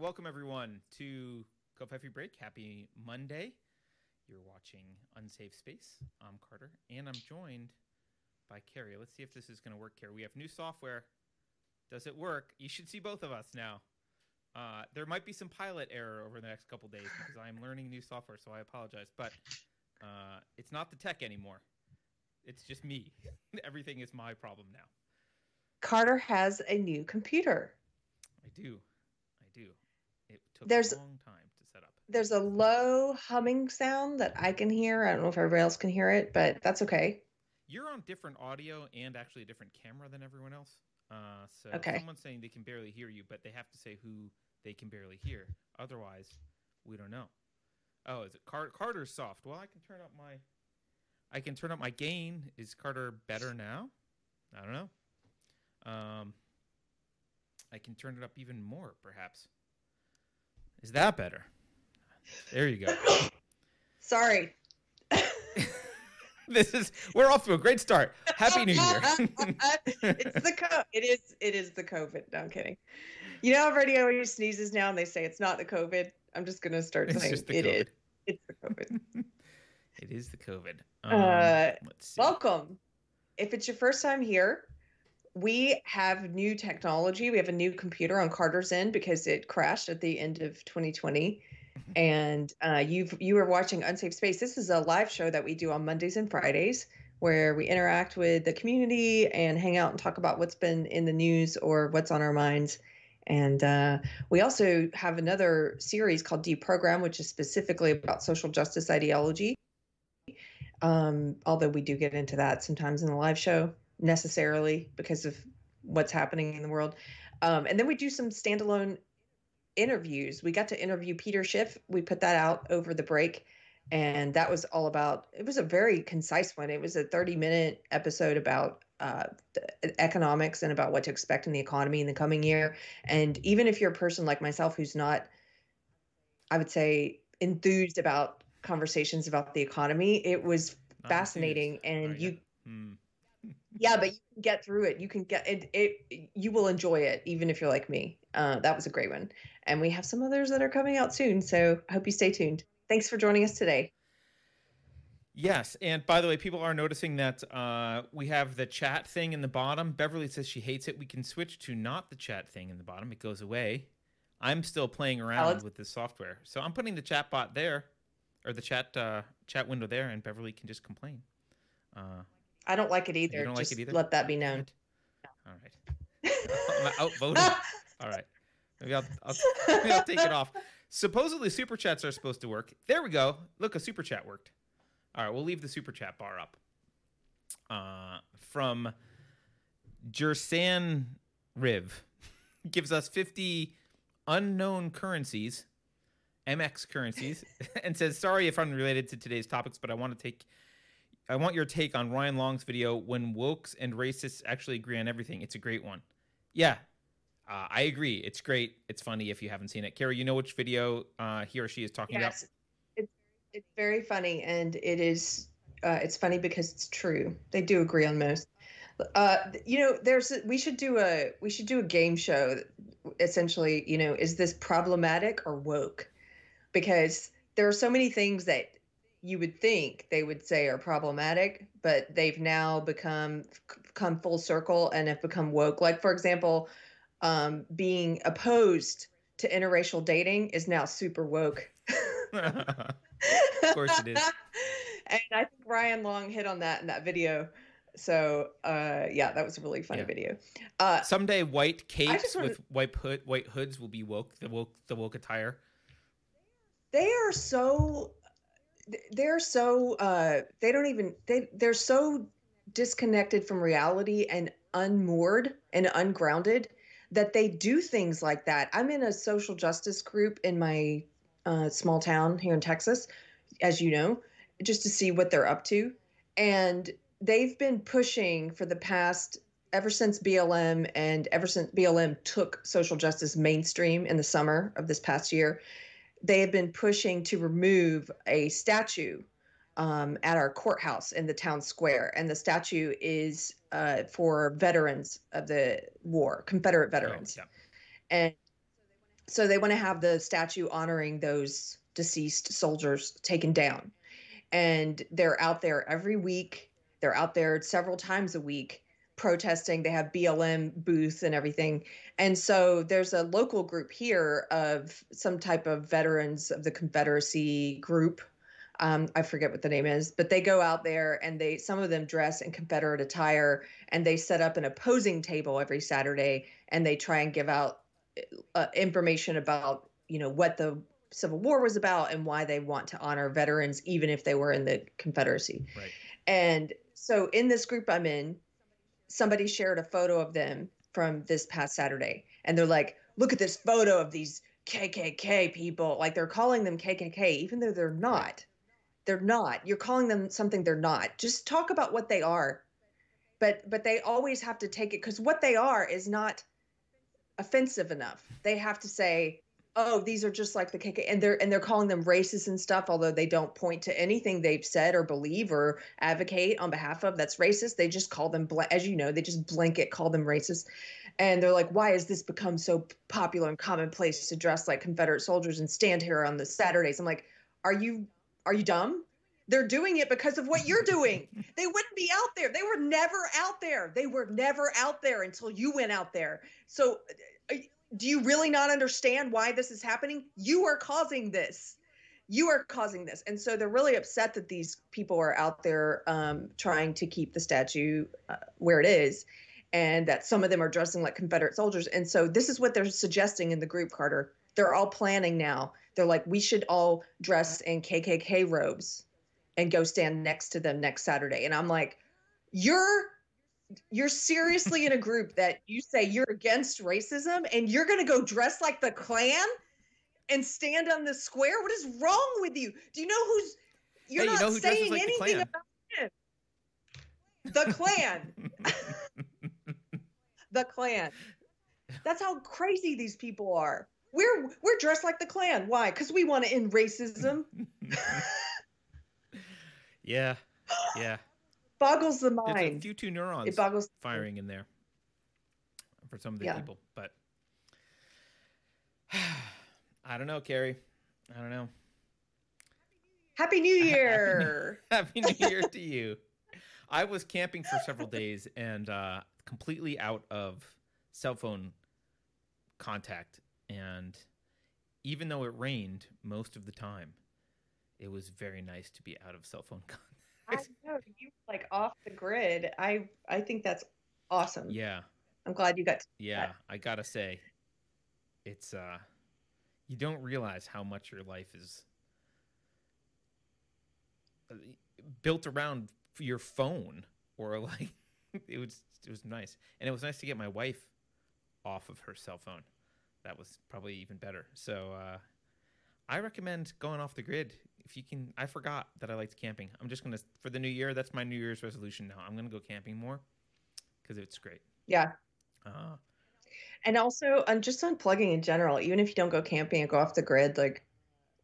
welcome everyone to Covfefe Break. Happy Monday. You're watching Unsafe Space. I'm Carter, and I'm joined by Keri. Let's see if this is going to work, Keri. We have new software. Does it work? You should see both of us now. Uh, there might be some pilot error over the next couple days because I am learning new software, so I apologize. But uh, it's not the tech anymore. It's just me. Everything is my problem now. Carter has a new computer. I do. It took There's- a long time to set up. There's a low humming sound that I can hear. I don't know if everybody else can hear it, but that's okay. You're on different audio and actually a different camera than everyone else. Uh, so Okay. someone's saying they can barely hear you, but they have to say who they can barely hear. Otherwise, we don't know. Oh, is it Car- Carter's soft? Well, I can turn up my. I can turn up my gain. Is Carter better now? I don't know. Um, I can turn it up even more, perhaps. Is that better? There you go. Sorry. this is we're off to a great start. Happy New Year. it's the co- it is it is the COVID. No, I'm kidding. You know, everybody always sneezes now and they say it's not the COVID. I'm just gonna start It's saying it is. COVID. It's the COVID. It is the COVID. Um, Uh, let's see. Welcome. If it's your first time here, we have new technology. We have a new computer on Carter's end because it crashed at the end of 2020. And uh, you've you are watching Unsafe Space. This is a live show that we do on Mondays and Fridays, where we interact with the community and hang out and talk about what's been in the news or what's on our minds. And uh, we also have another series called Deprogram, which is specifically about social justice ideology um, although we do get into that sometimes in the live show necessarily because of what's happening in the world. Um, and then we do some standalone interviews. We got to interview Peter Schiff. We put that out over the break. And that was all about, it was a very concise one. It was a 30 minute episode about uh, the economics and about what to expect in the economy in the coming year. And even if you're a person like myself who's not, I would say, enthused about conversations about the economy, it was fascinating. And Oh, you, yeah. Yeah, but you can get through it. You can get it. It you will enjoy it, even if you're like me. Uh, that was a great one, and we have some others that are coming out soon. So I hope you stay tuned. Thanks for joining us today. Yes, and by the way, people are noticing that uh, we have the chat thing in the bottom. Beverly says she hates it. We can switch to not the chat thing in the bottom. It goes away. I'm still playing around Alex? with this software, so I'm putting the chat bot there, or the chat uh, chat window there, and Beverly can just complain. Uh, I don't like it either. don't like it either? let that be known. all right, I'm outvoted. All right. Maybe I'll, I'll, maybe I'll take it off. Supposedly, super chats are supposed to work. There we go. Look, a super chat worked. All right, we'll leave the super chat bar up. Uh, from Jersan Riv gives us 50 unknown currencies, MX currencies, and says, Sorry if I'm related to today's topics, but I want to take. I want your take on Ryan Long's video when wokes and racists actually agree on everything. It's a great one. Yeah, uh, I agree. It's great. It's funny if you haven't seen it. Keri, you know which video uh, he or she is talking about? Yes, it's it's very funny, and it is. Uh, it's funny because it's true. They do agree on most. Uh, you know, there's we should do a we should do a game show. Essentially, you know, is this problematic or woke? Because there are so many things that you would think they would say are problematic, but they've now become come full circle and have become woke. Like for example, um, being opposed to interracial dating is now super woke. Of course it is. and I think Ryan Long hit on that in that video. So uh, yeah, that was a really funny Yeah. video. Uh, Someday, white capes with white hood, white hoods will be woke. The woke, the woke attire. they are so they're so uh, they don't even they they're so disconnected from reality and unmoored and ungrounded that they do things like that. I'm in a social justice group in my uh, small town here in Texas, as you know, just to see what they're up to. And they've been pushing for the past, ever since BLM and ever since BLM took social justice mainstream in the summer of this past year, they have been pushing to remove a statue um, at our courthouse in the town square. And the statue is uh, for veterans of the war, Confederate veterans Oh, yeah. and so they want to have the statue honoring those deceased soldiers taken down. And they're out there every week. They're out there several times a week protesting. They have BLM booths and everything. And so there's a local group here of some type of veterans of the Confederacy group. Um, I forget what the name is, but they go out there and they some of them dress in Confederate attire and they set up an opposing table every Saturday and they try and give out uh, information about you know what the Civil War was about and why they want to honor veterans even if they were in the Confederacy. Right. And so in this group I'm in, somebody shared a photo of them from this past Saturday, and they're like, "Look at this photo of these KKK people." Like they're calling them KKK, even though they're not. They're not. You're calling them something they're not. Just talk about what they are. But but they always have to take it because what they are is not offensive enough. They have to say, oh, these are just like the KKK, and they're and they're calling them racist and stuff, although they don't point to anything they've said or believe or advocate on behalf of that's racist. They just call them, as you know, they just blanket call them racist, and they're like, why has this become so popular and commonplace to dress like Confederate soldiers and stand here on the Saturdays? I'm like, are you are you dumb? They're doing it because of what you're doing. they wouldn't be out there. They were never out there. They were never out there until you went out there. So do you really not understand why this is happening? You are causing this. You are causing this. And so they're really upset that these people are out there um, trying to keep the statue uh, where it is and that some of them are dressing like Confederate soldiers. And so this is what they're suggesting in the group, Carter. They're all planning now. They're like, we should all dress in KKK robes and go stand next to them next Saturday. And I'm like, you're you're seriously in a group that you say you're against racism and you're going to go dress like the Klan and stand on the square? What is wrong with you? Do you know who's you're hey, not you know saying like anything about it? The Klan. the Klan. That's how crazy these people are. We're we're dressed like the Klan. Why? Because we want to end racism. yeah. Yeah boggles the mind. It's a few two neurons it boggles firing in there for some of the yeah. people, but I don't know, Keri. I don't know. Happy New Year! Happy New Year to you. I was camping for several days and uh, completely out of cell phone contact, and even though it rained most of the time, it was very nice to be out of cell phone contact. I know you like off the grid. I I think that's awesome. Yeah. I'm glad you got. yeah, that. I gotta say, it's uh, you don't realize how much your life is uh, built around your phone or like it was it was nice and it was nice to get my wife off of her cell phone that was probably even better so uh, i recommend going off the grid if you can, I forgot that I liked camping. I'm just gonna for the new year. That's my New Year's resolution now. I'm gonna go camping more because it's great. Yeah. Uh, and also, I'm just unplugging in general. Even if you don't go camping and go off the grid, like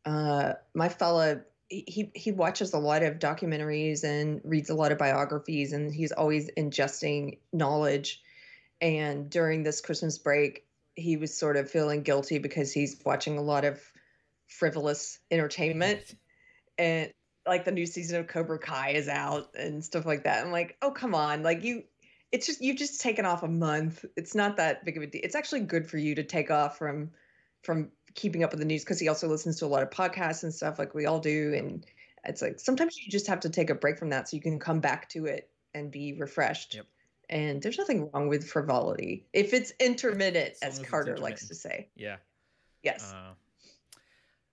uh, my fella, he he watches a lot of documentaries and reads a lot of biographies, and he's always ingesting knowledge. And during this Christmas break, he was sort of feeling guilty because he's watching a lot of frivolous entertainment and like the new season of Cobra Kai is out and stuff like that. I'm like, oh come on, like you, it's just you've just taken off a month. It's not that big of a deal. It's actually good for you to take off from from keeping up with the news because he also listens to a lot of podcasts and stuff like we all do. And it's like sometimes you just have to take a break from that so you can come back to it and be refreshed. Yep. And there's nothing wrong with frivolity if it's intermittent, as, as Carter likes to say. Yeah. Yes. Uh,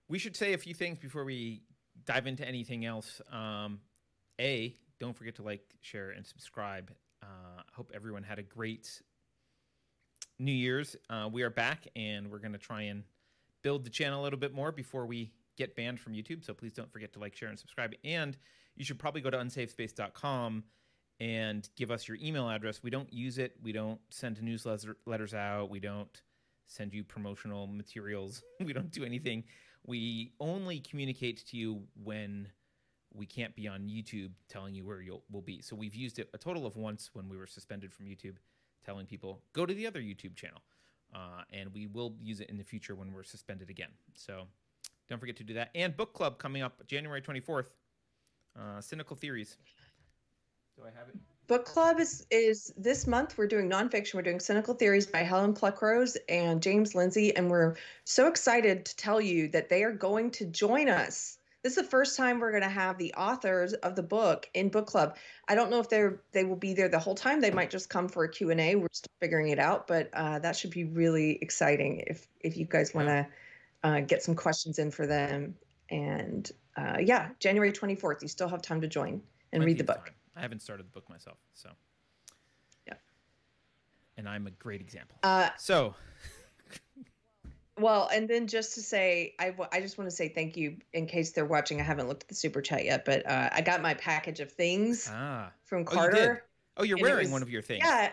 we should say a few things before we dive into anything else, um, a don't forget to like, share, and subscribe. Uh, hope everyone had a great New Year's. Uh, we are back, and we're going to try and build the channel a little bit more before we get banned from YouTube. So please don't forget to like, share, and subscribe. And you should probably go to unsafespace.com and give us your email address. We don't use it. We don't send newsletters out. We don't send you promotional materials. we don't do anything we only communicate to you when we can't be on YouTube telling you where you'll will be. So we've used it a total of once when we were suspended from YouTube, telling people go to the other YouTube channel. uh, and we will use it in the future when we're suspended again. So don't forget to do that. And book club coming up January 24th. Uh, Cynical Theories. Do I have it? Book club is is this month. We're doing nonfiction. We're doing Cynical Theories by Helen Pluckrose and James Lindsay, and we're so excited to tell you that they are going to join us. This is the first time we're going to have the authors of the book in book club. I don't know if they're they will be there the whole time. They might just come for a Q and A. We're still figuring it out, but uh, that should be really exciting if if you guys want to uh, get some questions in for them. And uh, yeah, January twenty fourth. You still have time to join and Plenty read the book. time. I haven't started the book myself, so. Yeah. And I'm a great example. Uh, So, Well, and then just to say, I, w- I just want to say thank you in case they're watching. I haven't looked at the super chat yet, but uh, I got my package of things ah. from Oh, you? Carter. Oh, you're And wearing was- one of your things. Yeah,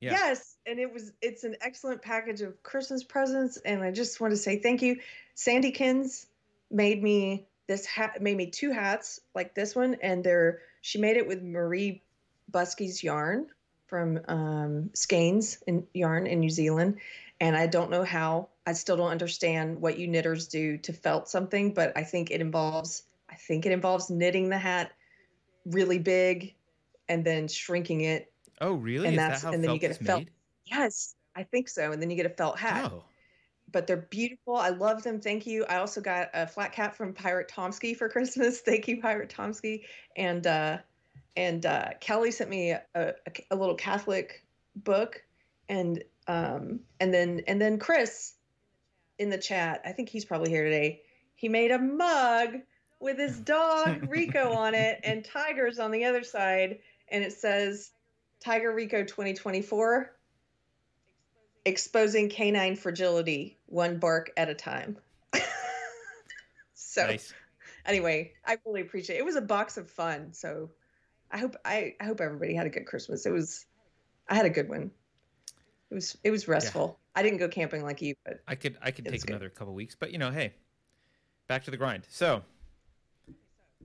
Yeah. Yes, and it was it's an excellent package of Christmas presents, and I just want to say thank you. Sandykins made me this hat, made me two hats like this one, and they're she made it with Marie Buskey's yarn from um, Skeins in yarn in New Zealand, and I don't know how. I still don't understand what you knitters do to felt something, but I think it involves I think it involves knitting the hat really big and then shrinking it Oh, really? And Is that's- that how and then you get a felt made? Yes, I think so. And then you get a felt hat. Oh, But they're beautiful. I love them. Thank you. I also got a flat cap from Pirate Tomsky for Christmas. Thank you, Pirate Tomsky. And uh, and uh, Kelly sent me a, a, a little Catholic book, and um, and then and then Chris in the chat. I think he's probably here today. He made a mug with his dog Rico on it and tigers on the other side, and it says Tiger Rico 2024 exposing canine fragility one bark at a time. so nice. anyway, I really appreciate it. It was a box of fun. So I hope I, I hope everybody had a good Christmas. It was I had a good one. It was it was restful. I didn't go camping like you, but I could I could take good. another couple weeks, but you know, hey, back to the grind. So,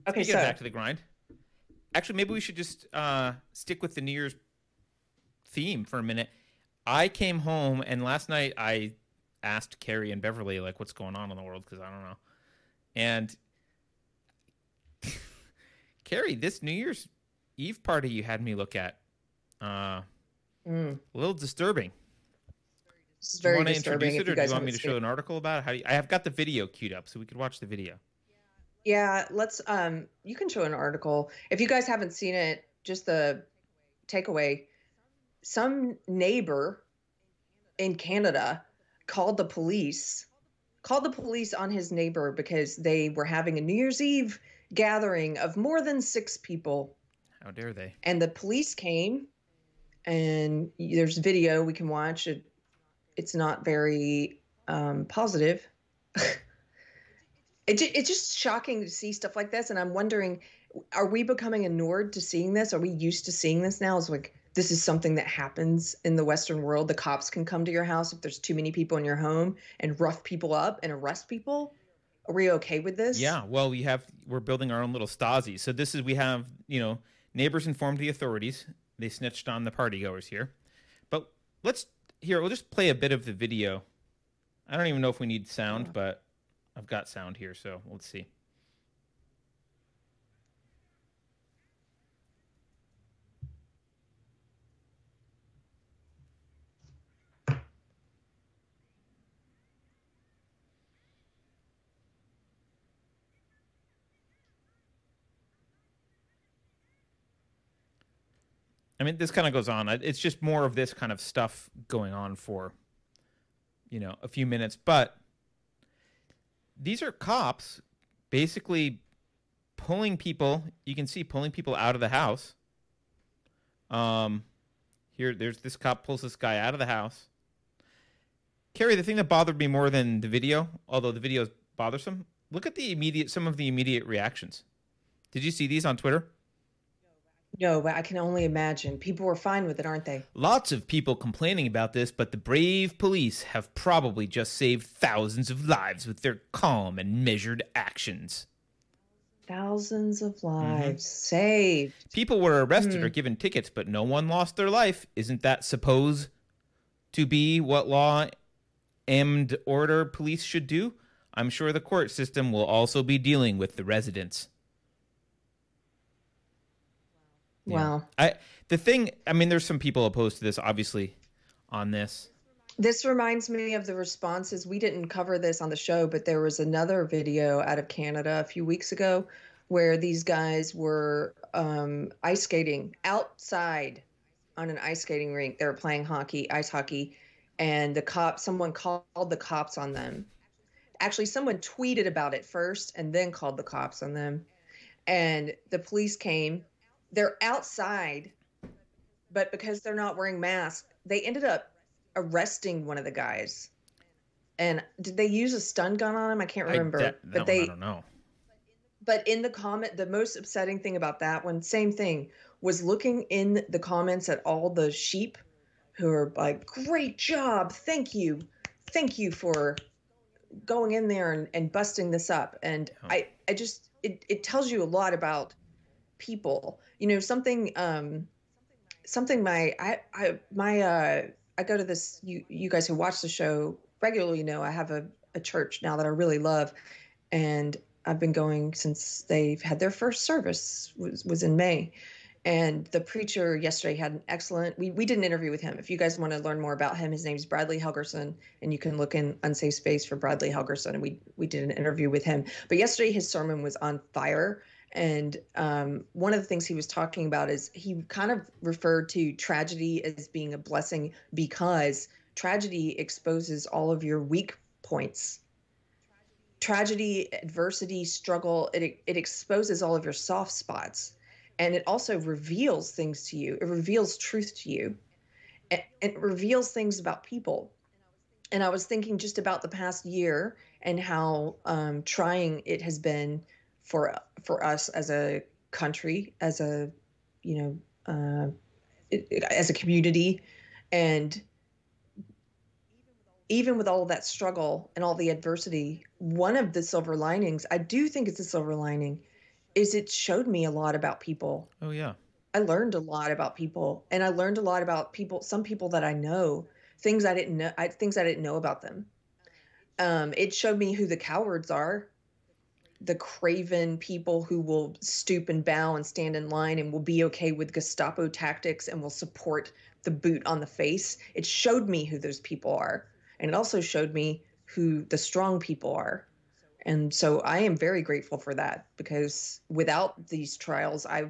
okay, so back to the grind. Actually, maybe we should just uh, stick with the New Year's theme for a minute. I came home and last night I asked Keri and Beverly like what's going on in the world because I don't know. And Keri, this New Year's Eve party you had me look at, uh, mm, a little disturbing. is Do you want to introduce it, or do you want me to show it. an article about it? How do you, I have got the video queued up, so we could watch the video. Yeah, let's um you can show an article. If you guys haven't seen it, just the takeaway. Some neighbor in Canada called the police called the police on his neighbor because they were having a New Year's Eve gathering of more than 6 people. How dare they? and the police came and there's video we can watch. It it's not very um, positive. It, it's just shocking to see stuff like this and i'm wondering are we becoming inured to seeing this? Are we used to seeing this now? It's like this is something that happens in the western world the cops can come to your house if there's too many people in your home and rough people up and arrest people are we okay with this Yeah, well, we have we're building our own little Stasi. So this is we have you know neighbors informed the authorities. They snitched on the partygoers here, but let's here we'll just play a bit of the video. I don't even know if we need sound, Yeah. but I've got sound here, so let's see. I mean, this kind of goes on. It's just more of this kind of stuff going on for, you know, a few minutes. But these are cops basically pulling people. You can see pulling people out of the house. Um, here, there's this cop pulls this guy out of the house. Keri, the thing that bothered me more than the video, although the video is bothersome, look at the immediate, some of the immediate reactions. Did you see these on Twitter? No but i can only imagine people were fine with it aren't they Lots of people complaining about this, but the brave police have probably just saved thousands of lives with their calm and measured actions. Thousands of Mm-hmm. lives saved. People were arrested Hmm. or given tickets, but no one lost their life. Isn't that supposed to be what law and order police should do, I'm sure the court system will also be dealing with the residents. Yeah. Wow. I the thing, I mean there's some people opposed to this obviously on this. This reminds me of the responses. We didn't cover this on the show, but there was another video out of Canada a few weeks ago where these guys were um, ice skating outside on an ice skating rink. They were playing hockey, ice hockey, and the cop, someone called the cops on them. Actually, someone tweeted about it first and then called the cops on them. And the police came. They're outside, but because they're not wearing masks, they ended up arresting one of the guys. And did they use a stun gun on him? I can't remember. I, that, but they, I don't know. But in the comment, the most upsetting thing about that one, same thing, was looking in the comments at all the sheep who are like, "Great job, thank you, thank you for going in there and, and busting this up." And oh. I, I just, it, it tells you a lot about people. You know, something, um, something my, I, I, my, uh, I go to this. You you guys who watch the show regularly know I have a, a church now that I really love, and I've been going since they've had their first service was was in May. And the preacher yesterday had an excellent. We, we did an interview with him. If you guys want to learn more about him, his name is Bradley Helgerson, and you can look in Unsafe Space for Bradley Helgerson. And we we did an interview with him. But yesterday his sermon was on fire, and um, one of the things he was talking about is he kind of referred to tragedy as being a blessing because tragedy exposes all of your weak points. Tragedy, adversity, struggle, it, it exposes all of your soft spots. And it also reveals things to you, it reveals truth to you, and it reveals things about people. And I was thinking just about the past year and how um, trying it has been for for us as a country, as a you know, uh, as a community, and even with all of that struggle and all the adversity, one of the silver linings, I do think it's a silver lining, is it showed me a lot about people. Oh yeah. I learned a lot about people and I learned a lot about people some people that I know, things I didn't know I, things I didn't know about them. Um, it showed me who the cowards are the craven people who will stoop and bow and stand in line and will be okay with Gestapo tactics and will support the boot on the face. It showed me who those people are. And it also showed me who the strong people are. And so I am very grateful for that because without these trials, I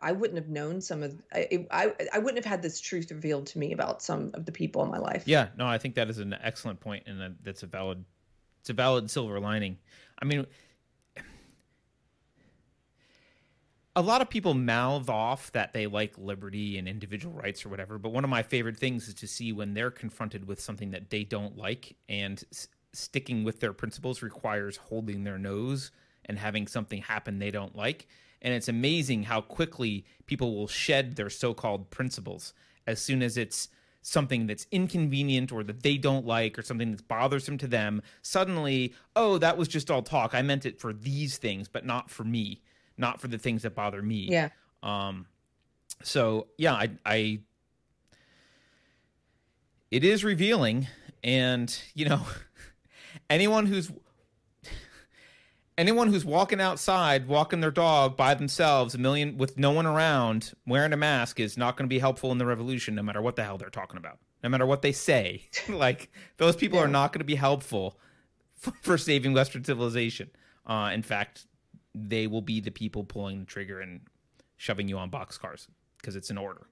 I wouldn't have known some of I, I I wouldn't have had this truth revealed to me about some of the people in my life. Yeah, no, I think that is an excellent point and that's a valid it's a valid silver lining. I mean, a lot of people mouth off that they like liberty and individual rights or whatever, but one of my favorite things is to see when they're confronted with something that they don't like and s- sticking with their principles requires holding their nose and having something happen they don't like. And it's amazing how quickly people will shed their so called principles as soon as it's something that's inconvenient or that they don't like or something that's bothersome to them. Suddenly, oh, that was just all talk. I meant it for these things, but not for me not for the things that bother me. Yeah. Um, so yeah, I, I, it is revealing, and you know, anyone who's anyone who's walking outside, walking their dog by themselves, a million with no one around, wearing a mask is not going to be helpful in the revolution, no matter what the hell they're talking about, no matter what they say. like those people yeah. are not going to be helpful for, for saving Western civilization. Uh, in fact, they will be the people pulling the trigger and shoving you on boxcars because it's an order.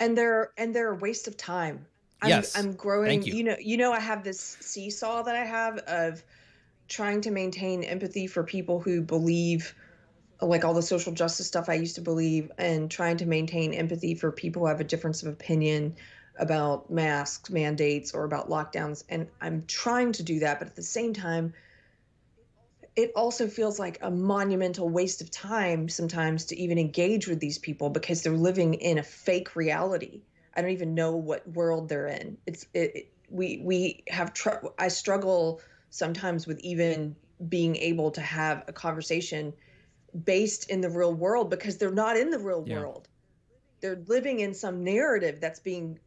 And they're and they're a waste of time. I'm, yes, I'm growing. Thank You. you know, you know, I have this seesaw that I have of trying to maintain empathy for people who believe like all the social justice stuff I used to believe and trying to maintain empathy for people who have a difference of opinion about masks mandates or about lockdowns and I'm trying to do that but at the same time it also feels like a monumental waste of time sometimes to even engage with these people because they're living in a fake reality. I don't even know what world they're in. It's it, it we we have tr- I struggle sometimes with even being able to have a conversation based in the real world because they're not in the real yeah. world. They're living in some narrative that's being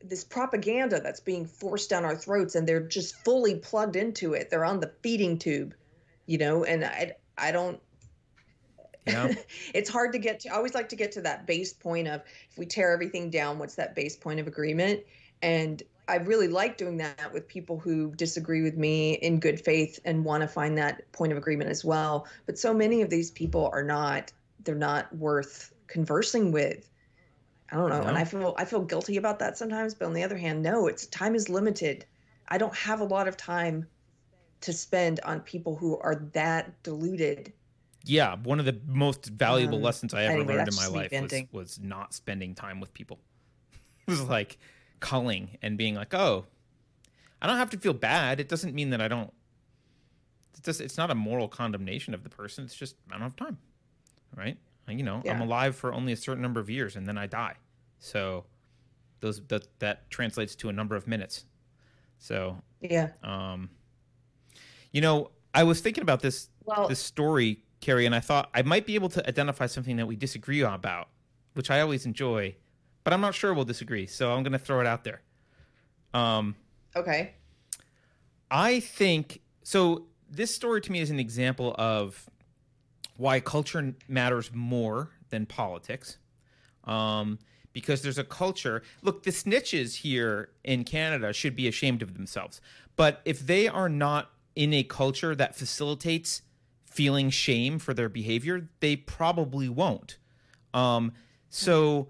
this propaganda that's being forced down our throats and they're just fully plugged into it they're on the feeding tube you know and i i don't Yeah. it's hard to get to i always like to get to that base point of if we tear everything down what's that base point of agreement and i really like doing that with people who disagree with me in good faith and want to find that point of agreement as well but so many of these people are not they're not worth conversing with I don't know. No. And I feel I feel guilty about that sometimes, but on the other hand, no, it's time is limited. I don't have a lot of time to spend on people who are that deluded. Yeah, one of the most valuable Um, lessons I ever anyway, learned in my life was, was not spending time with people. it was like culling and being like, "Oh, I don't have to feel bad. It doesn't mean that I don't. It's just it's not a moral condemnation of the person. It's just I don't have time, right? You know, I'm alive for only a certain number of years and then I die. So those that that translates to a number of minutes. So Yeah. um, you know, I was thinking about this Well, this story, Keri, and I thought I might be able to identify something that we disagree on about, which I always enjoy, but I'm not sure we'll disagree. So I'm going to throw it out there. Um, okay. I think so. This story to me is an example of why culture matters more than politics. Um, because there's a culture. Look, the snitches here in Canada should be ashamed of themselves. But if they are not in a culture that facilitates feeling shame for their behavior, they probably won't. Um, so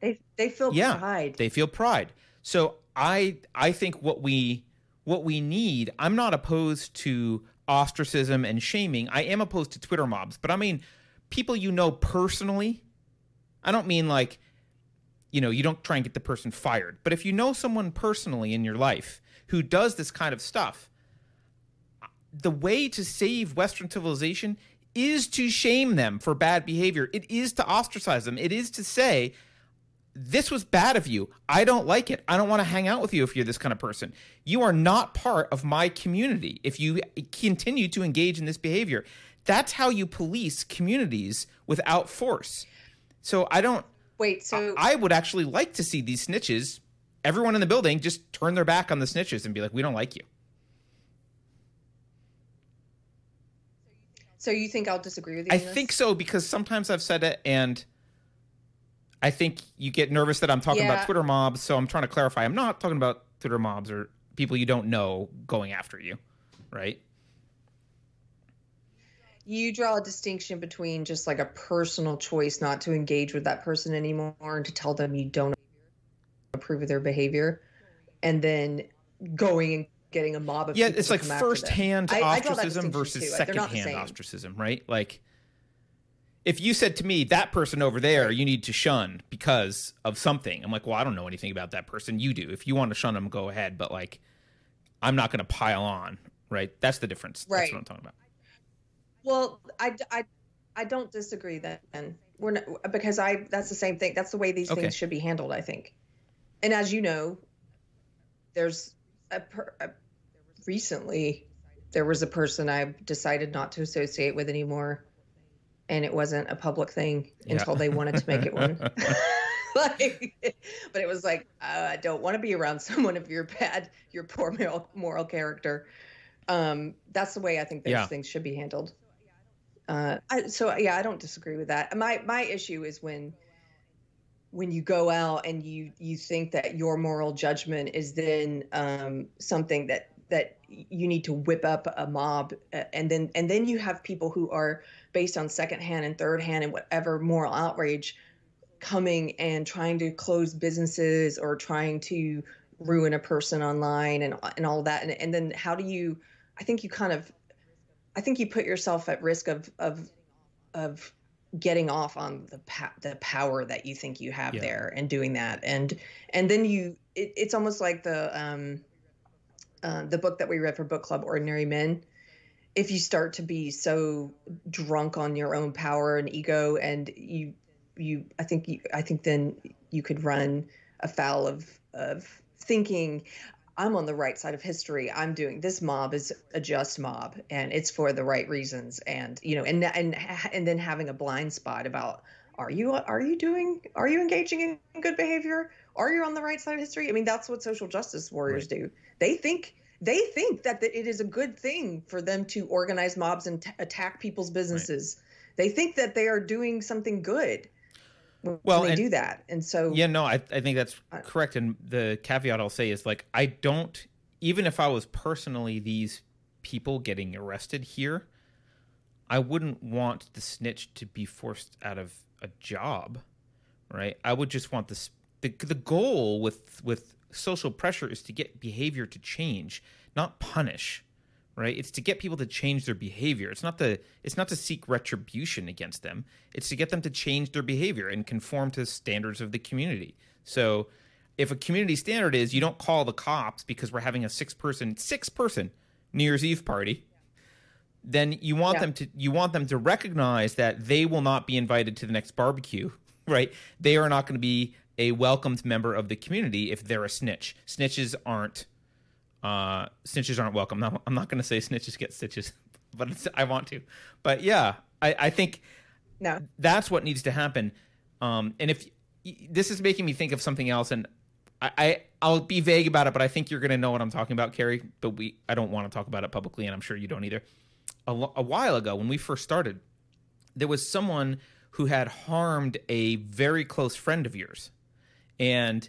They they feel Yeah. pride. they feel pride. So I I think what we what we need. I'm not opposed to ostracism and shaming. I am opposed to Twitter mobs, but I mean people you know personally. I don't mean like you know you don't try and get the person fired, but if you know someone personally in your life who does this kind of stuff, the way to save Western civilization is to shame them for bad behavior. It is to ostracize them. It is to say, this was bad of you. I don't like it. I don't want to hang out with you if you're this kind of person. You are not part of my community if you continue to engage in this behavior. That's how you police communities without force. So I don't Wait, so I would actually like to see these snitches, everyone in the building just turn their back on the snitches and be like, "We don't like you." So you think I'll disagree with you? I think so because sometimes I've said it and I think you get nervous that I'm talking about Twitter mobs, so I'm trying to clarify. I'm not talking about Twitter mobs or people you don't know going after you, right? you draw a distinction between just like a personal choice not to engage with that person anymore and to tell them you don't approve of their behavior, and then going and getting a mob of people. Yeah, it's like first-hand I- I ostracism versus too. They're not the second-hand ostracism, right? Like if you said to me that person over there you need to shun because of something, I'm like, well, I don't know anything about that person. You do. If you want to shun them, go ahead. But like, I'm not going to pile on, right? That's the difference. That's what I'm talking about. Well, I, I, I don't disagree then. We're not, because I that's the same thing. That's the way these Okay. things should be handled, I think. And as you know, there's a, per, a recently there was a person I decided not to associate with anymore, and it wasn't a public thing Yeah. until they wanted to make it one. like, but it was like uh, I don't want to be around someone of your bad, your poor moral, moral character. Um, that's the way I think those Yeah. things should be handled. Uh, I, so yeah, I don't disagree with that. My my issue is when when you go out and you you think that your moral judgment is then um, something that that you need to whip up a mob and then and then you have people who are based on second hand and third hand and whatever moral outrage coming and trying to close businesses or trying to ruin a person online and and all that and, and then how do you I think you kind of I think you put yourself at risk of of of getting off on the pa- the power that you think you have Yeah. there and doing that and and then you it, it's almost like the um uh, the book that we read for book club ordinary men if you start to be so drunk on your own power and ego and you you i think you i think then you could run afoul of of thinking i'm on the right side of history i'm doing this mob is a just mob and it's for the right reasons and you know and and and then having a blind spot about are you are you doing are you engaging in good behavior? Are you on the right side of history? I mean, that's what social justice warriors right. do. They think they think that it is a good thing for them to organize mobs and t- attack people's businesses. Right. They think that they are doing something good well, they do that. And so Yeah, no, I I think that's correct and the caveat I'll say is like I don't even if I was personally these people getting arrested here, I wouldn't want the snitch to be forced out of a job, right? I would just want this the the goal with with social pressure is to get behavior to change, not punish, right? It's to get people to change their behavior. It's not the it's not to seek retribution against them. It's to get them to change their behavior and conform to the standards of the community. So, if a community standard is you don't call the cops because we're having a six person six person New Year's Eve party, then you want yeah. them to you want them to recognize that they will not be invited to the next barbecue, right? They are not going to be a welcomed member of the community if they're a snitch. Snitches aren't uh, snitches aren't welcome. Now, I'm not going to say snitches get stitches, but I want to. But yeah, I, I think no. that's what needs to happen. Um, and if this is making me think of something else, and I, I I'll be vague about it, but I think you're going to know what I'm talking about, Keri. But we I don't want to talk about it publicly, and I'm sure you don't either. A, a while ago, when we first started, there was someone who had harmed a very close friend of yours and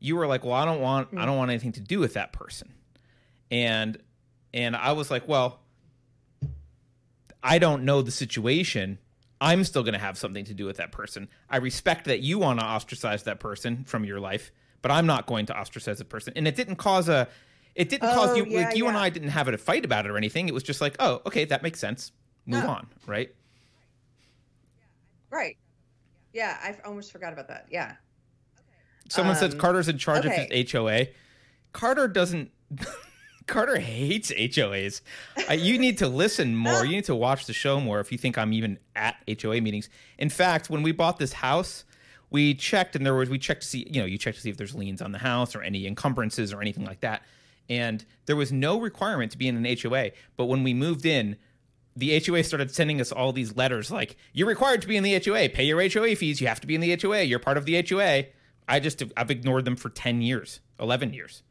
you were like, "Well, I don't want I mm. don't want anything to do with that person." And and I was like, "Well, I don't know the situation. I'm still going to have something to do with that person. I respect that you want to ostracize that person from your life, but I'm not going to ostracize a person." And it didn't cause a it didn't oh, cause you yeah, like you yeah. and I didn't have a fight about it or anything. It was just like, "Oh, okay, that makes sense. Move oh. on." Right? Right. Yeah, I almost forgot about that. Yeah. Someone um, says Carter's in charge okay. of his HOA. Carter doesn't. Carter hates HOAs. Uh, you need to listen more. You need to watch the show more if you think I'm even at HOA meetings. In fact, when we bought this house, we checked and there was we checked to see you know you check to see if there's liens on the house or any encumbrances or anything like that. And there was no requirement to be in an HOA. But when we moved in, the HOA started sending us all these letters like you're required to be in the HOA. Pay your HOA fees. You have to be in the HOA. You're part of the HOA. I just I've ignored them for 10 years, 11 years.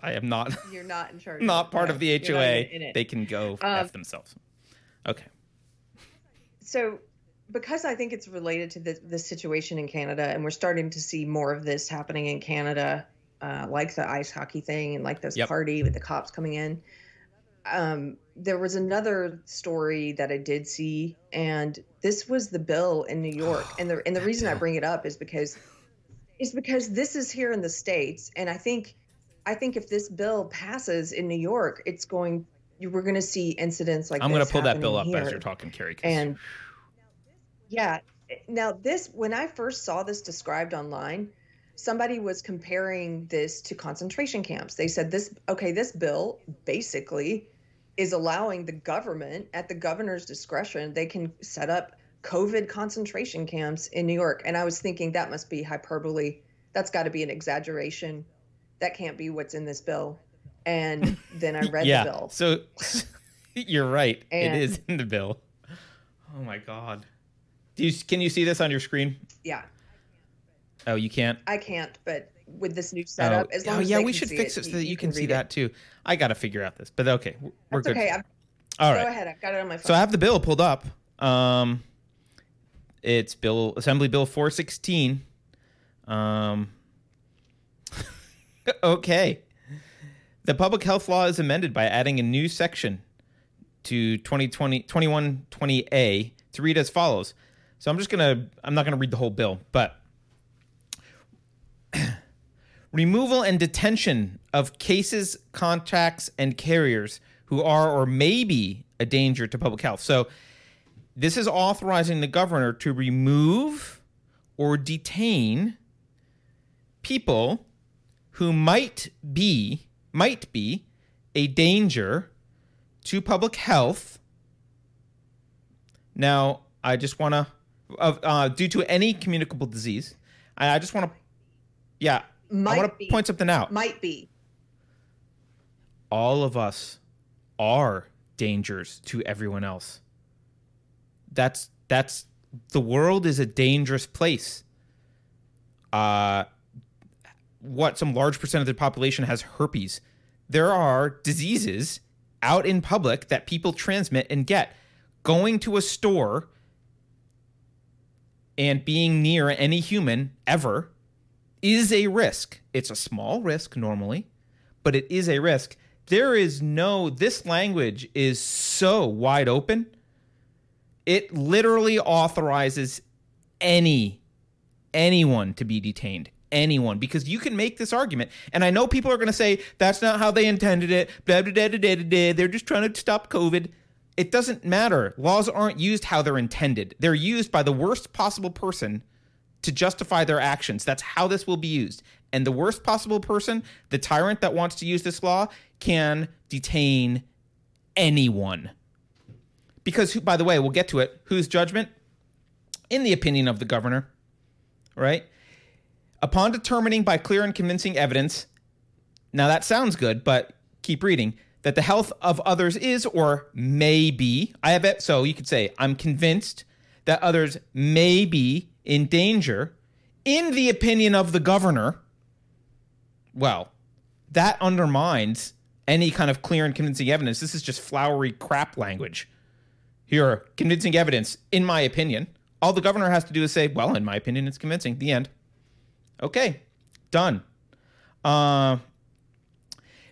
I am not You're not in charge. not part of the HOA. They can go um, f themselves. Okay. So because I think it's related to the, the situation in Canada, and we're starting to see more of this happening in Canada, uh, like the ice hockey thing and like this yep. party with the cops coming in. Um, there was another story that I did see, and this was the bill in New York. And the and the reason I bring it up is because is because this is here in the states, and I think I think if this bill passes in New York, it's going we're going to see incidents like I'm going to pull that bill up here. as you're talking, Keri. And yeah, now this when I first saw this described online, somebody was comparing this to concentration camps. They said this okay, this bill basically is allowing the government at the governor's discretion they can set up covid concentration camps in new york. And i was thinking that must be hyperbole. That's got to be an exaggeration. That can't be what's in this bill. And then i read yeah, the bill. So you're right. And, it is in the bill. Oh my god. Do you can you see this on your screen? Yeah. Oh you can't? I can't but with this new setup. Oh, as long oh, as yeah, we should fix it, it so that you, you can, can see that too. I got to figure out this, but okay, we're That's good. Okay, I've, all right. Go ahead. I've got it on my phone. So I have the bill pulled up. Um, it's Bill Assembly Bill 416. Um, okay. The public health law is amended by adding a new section to 2020 2120A to read as follows. So I'm just going to I'm not going to read the whole bill, but removal and detention of cases, contacts, and carriers who are or may be a danger to public health. So, this is authorizing the governor to remove or detain people who might be might be a danger to public health. Now, I just want to, uh, due to any communicable disease, I just want to, yeah, might I want to point something out. Might be. All of us are dangers to everyone else. That's that's the world is a dangerous place. Uh, what some large percent of the population has herpes. There are diseases out in public that people transmit and get. Going to a store and being near any human ever is a risk. It's a small risk normally, but it is a risk. There is no, this language is so wide open. It literally authorizes any, anyone to be detained. Anyone, because you can make this argument. And I know people are going to say that's not how they intended it. They're just trying to stop COVID. It doesn't matter. Laws aren't used how they're intended, they're used by the worst possible person to justify their actions. That's how this will be used. And the worst possible person, the tyrant that wants to use this law, can detain anyone. Because, by the way, we'll get to it. Whose judgment? In the opinion of the governor, right? Upon determining by clear and convincing evidence, now that sounds good, but keep reading, that the health of others is or may be, I have it, so you could say, I'm convinced that others may be in danger in the opinion of the governor, well, that undermines any kind of clear and convincing evidence. This is just flowery crap language. Here, convincing evidence, in my opinion. All the governor has to do is say, well, in my opinion, it's convincing. The end. Okay, done. Uh,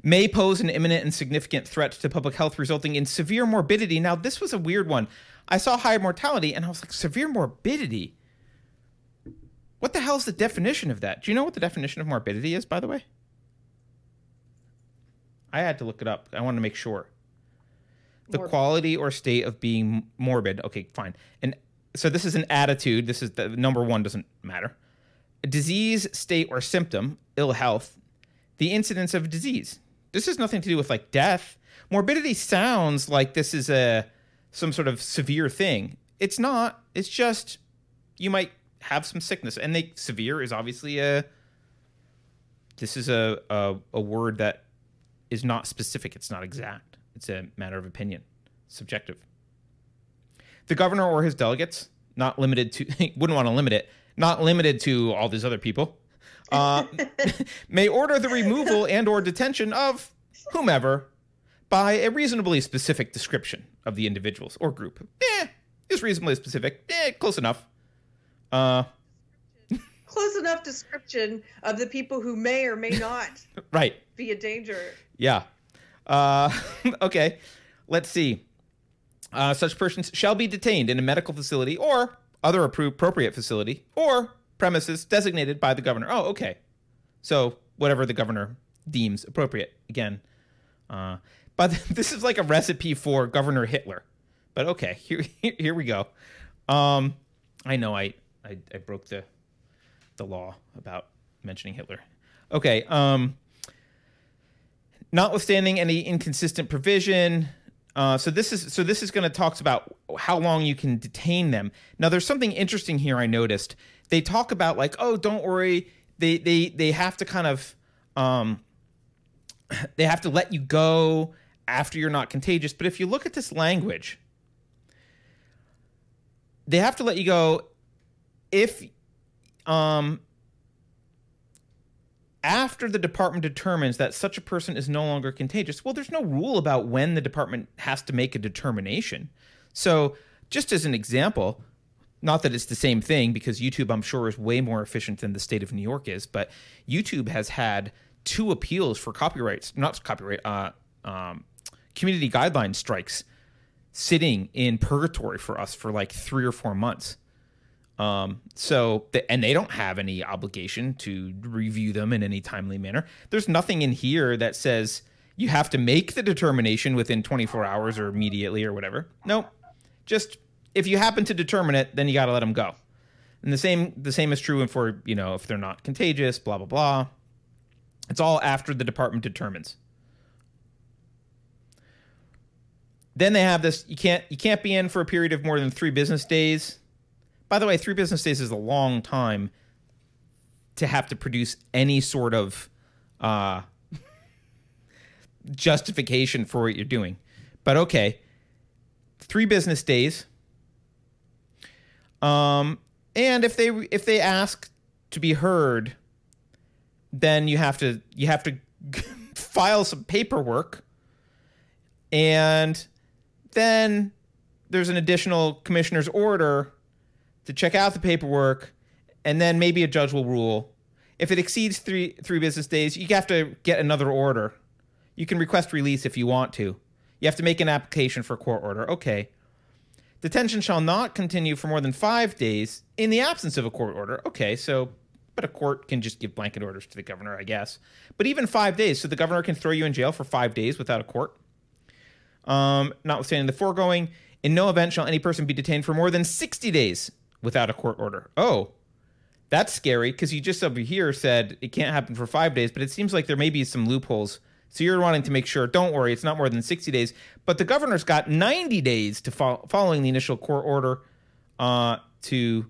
may pose an imminent and significant threat to public health, resulting in severe morbidity. Now, this was a weird one. I saw high mortality and I was like, severe morbidity? What the hell is the definition of that? Do you know what the definition of morbidity is, by the way? I had to look it up. I wanted to make sure. The morbid. quality or state of being morbid. Okay, fine. And so this is an attitude. This is the number one doesn't matter. A disease, state, or symptom, ill health, the incidence of disease. This has nothing to do with like death. Morbidity sounds like this is a some sort of severe thing. It's not. It's just you might have some sickness, and they severe is obviously a. This is a, a a word that is not specific. It's not exact. It's a matter of opinion, subjective. The governor or his delegates, not limited to, wouldn't want to limit it, not limited to all these other people, uh, may order the removal and or detention of whomever by a reasonably specific description of the individuals or group. Eh, is reasonably specific. Eh, close enough. Uh, close enough description of the people who may or may not right be a danger. Yeah. Uh, okay. Let's see. Uh, such persons shall be detained in a medical facility or other approved appropriate facility or premises designated by the governor. Oh, okay. So whatever the governor deems appropriate. Again, uh, but this is like a recipe for Governor Hitler. But okay, here here we go. Um, I know I, I I broke the the law about mentioning Hitler. Okay. Um, notwithstanding any inconsistent provision. Uh, so this is so this is going to talks about how long you can detain them. Now, there's something interesting here. I noticed they talk about like, oh, don't worry. They they they have to kind of um, they have to let you go after you're not contagious. But if you look at this language, they have to let you go if um after the department determines that such a person is no longer contagious, well, there's no rule about when the department has to make a determination. So, just as an example, not that it's the same thing because YouTube, I'm sure, is way more efficient than the state of New York is, but YouTube has had two appeals for copyrights, not copyright, uh, um, community guideline strikes sitting in purgatory for us for like three or four months. Um, so, the, and they don't have any obligation to review them in any timely manner. There's nothing in here that says you have to make the determination within 24 hours or immediately or whatever. No, just if you happen to determine it, then you got to let them go. And the same the same is true for you know if they're not contagious, blah blah blah. It's all after the department determines. Then they have this you can't you can't be in for a period of more than 3 business days by the way, three business days is a long time to have to produce any sort of uh, justification for what you're doing. But okay, three business days. Um, and if they if they ask to be heard, then you have to you have to file some paperwork, and then there's an additional commissioner's order to check out the paperwork, and then maybe a judge will rule. If it exceeds three three business days, you have to get another order. You can request release if you want to. You have to make an application for court order. Okay. Detention shall not continue for more than five days in the absence of a court order. Okay, so, but a court can just give blanket orders to the governor, I guess. But even five days, so the governor can throw you in jail for five days without a court. Um, notwithstanding the foregoing, in no event shall any person be detained for more than 60 days without a court order. Oh, that's scary because you just over here said it can't happen for five days, but it seems like there may be some loopholes. So you're wanting to make sure, don't worry, it's not more than 60 days. But the governor's got 90 days to fo- following the initial court order uh, to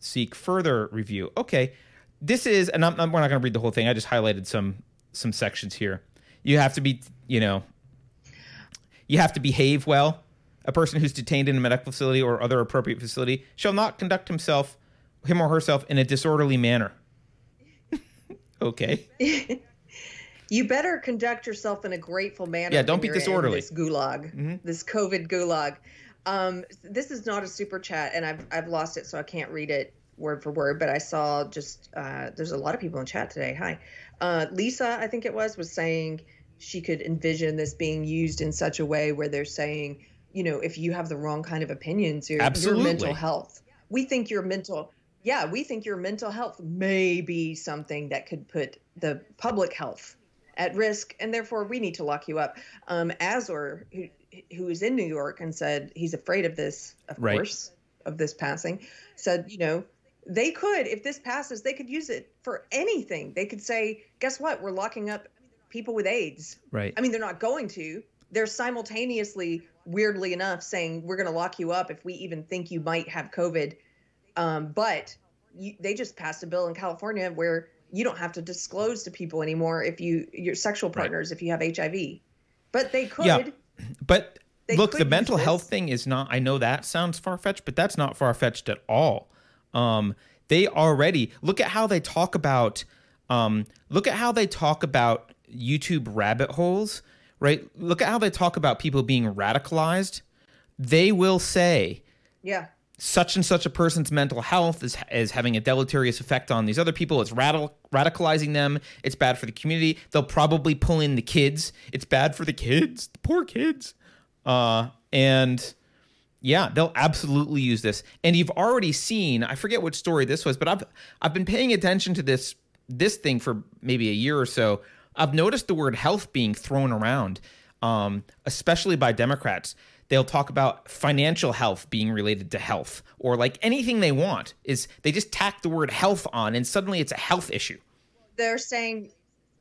seek further review. Okay, this is, and I'm, I'm, we're not going to read the whole thing. I just highlighted some some sections here. You have to be, you know, you have to behave well. A person who's detained in a medical facility or other appropriate facility shall not conduct himself, him or herself, in a disorderly manner. okay. you better conduct yourself in a grateful manner. Yeah, don't be disorderly. this gulag, mm-hmm. this COVID gulag. Um, this is not a super chat, and I've I've lost it, so I can't read it word for word. But I saw just uh, there's a lot of people in chat today. Hi, uh, Lisa, I think it was, was saying she could envision this being used in such a way where they're saying, you know, if you have the wrong kind of opinions, your, your mental health. We think your mental, yeah, we think your mental health may be something that could put the public health at risk, and therefore we need to lock you up. Um, Azor, who, who is in New York and said he's afraid of this, of right. course, of this passing, said, you know, they could, if this passes, they could use it for anything. They could say, guess what? We're locking up people with AIDS. Right. I mean, they're not going to. They're simultaneously, weirdly enough, saying we're going to lock you up if we even think you might have COVID. Um, but you, they just passed a bill in California where you don't have to disclose to people anymore if you your sexual partners right. if you have HIV. But they could. Yeah. But look, the mental health thing is not. I know that sounds far fetched, but that's not far fetched at all. Um, they already look at how they talk about. Um, look at how they talk about YouTube rabbit holes. Right. Look at how they talk about people being radicalized. They will say, "Yeah, such and such a person's mental health is, is having a deleterious effect on these other people. It's radical, radicalizing them. It's bad for the community. They'll probably pull in the kids. It's bad for the kids, the poor kids. Uh, and yeah, they'll absolutely use this. And you've already seen, I forget which story this was, but I've I've been paying attention to this this thing for maybe a year or so. I've noticed the word health being thrown around, um, especially by Democrats. They'll talk about financial health being related to health or like anything they want is they just tack the word health on and suddenly it's a health issue. They're saying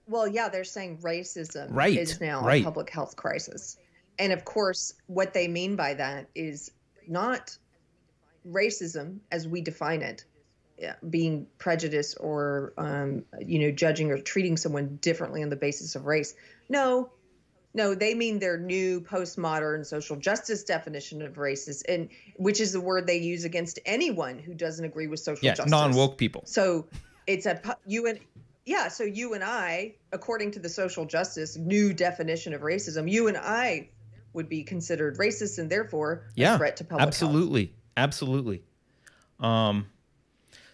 well yeah they're saying racism right, is now right. a public health crisis. And of course what they mean by that is not racism as we define it being prejudiced or um, you know judging or treating someone differently on the basis of race no no, they mean their new postmodern social justice definition of racist, and which is the word they use against anyone who doesn't agree with social yeah, justice. non woke people. So it's a you and yeah. So you and I, according to the social justice new definition of racism, you and I would be considered racist and therefore yeah, a threat to public absolutely, health. absolutely. Um,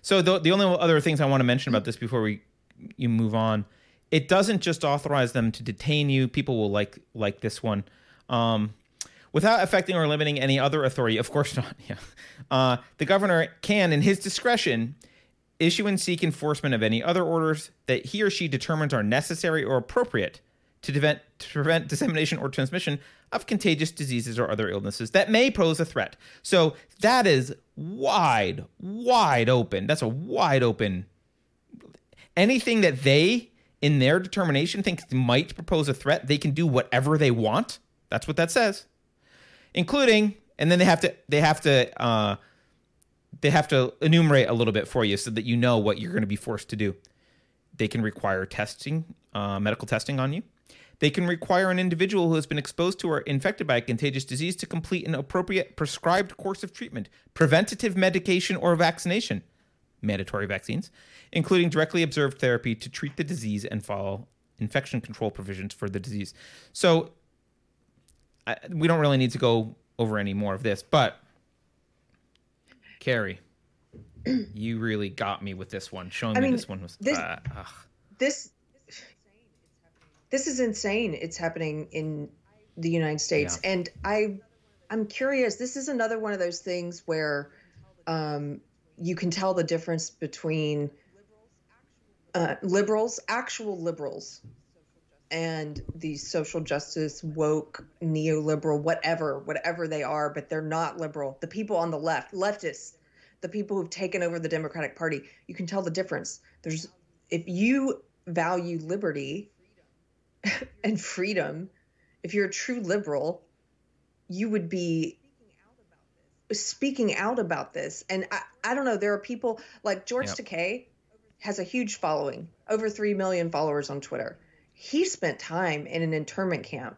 so the the only other things I want to mention about this before we you move on it doesn't just authorize them to detain you. People will like like this one. Um, without affecting or limiting any other authority. Of course not. Yeah. Uh, the governor can, in his discretion, issue and seek enforcement of any other orders that he or she determines are necessary or appropriate to prevent, to prevent dissemination or transmission of contagious diseases or other illnesses that may pose a threat. So that is wide, wide open. That's a wide open. Anything that they in their determination think might propose a threat, they can do whatever they want. That's what that says, including, and then they have to they have to uh, they have to enumerate a little bit for you so that you know what you're going to be forced to do. They can require testing, uh, medical testing on you. They can require an individual who has been exposed to or infected by a contagious disease to complete an appropriate prescribed course of treatment, preventative medication, or vaccination, mandatory vaccines, including directly observed therapy to treat the disease and follow infection control provisions for the disease. So I, we don't really need to go over any more of this, but Keri, you really got me with this one. Showing I me mean, this one was this- uh, this this is insane it's happening in the united states and i i'm curious this is another one of those things where um, you can tell the difference between uh, liberals actual liberals and these social justice woke neoliberal whatever whatever they are but they're not liberal. The people on the left leftists the people who've taken over the democratic party you can tell the difference. There's if you value liberty and freedom, if you're a true liberal, you would be speaking out about this. And I, I don't know, there are people like George Yep. Takei has a huge following, over 3 million followers on Twitter. He spent time in an internment camp.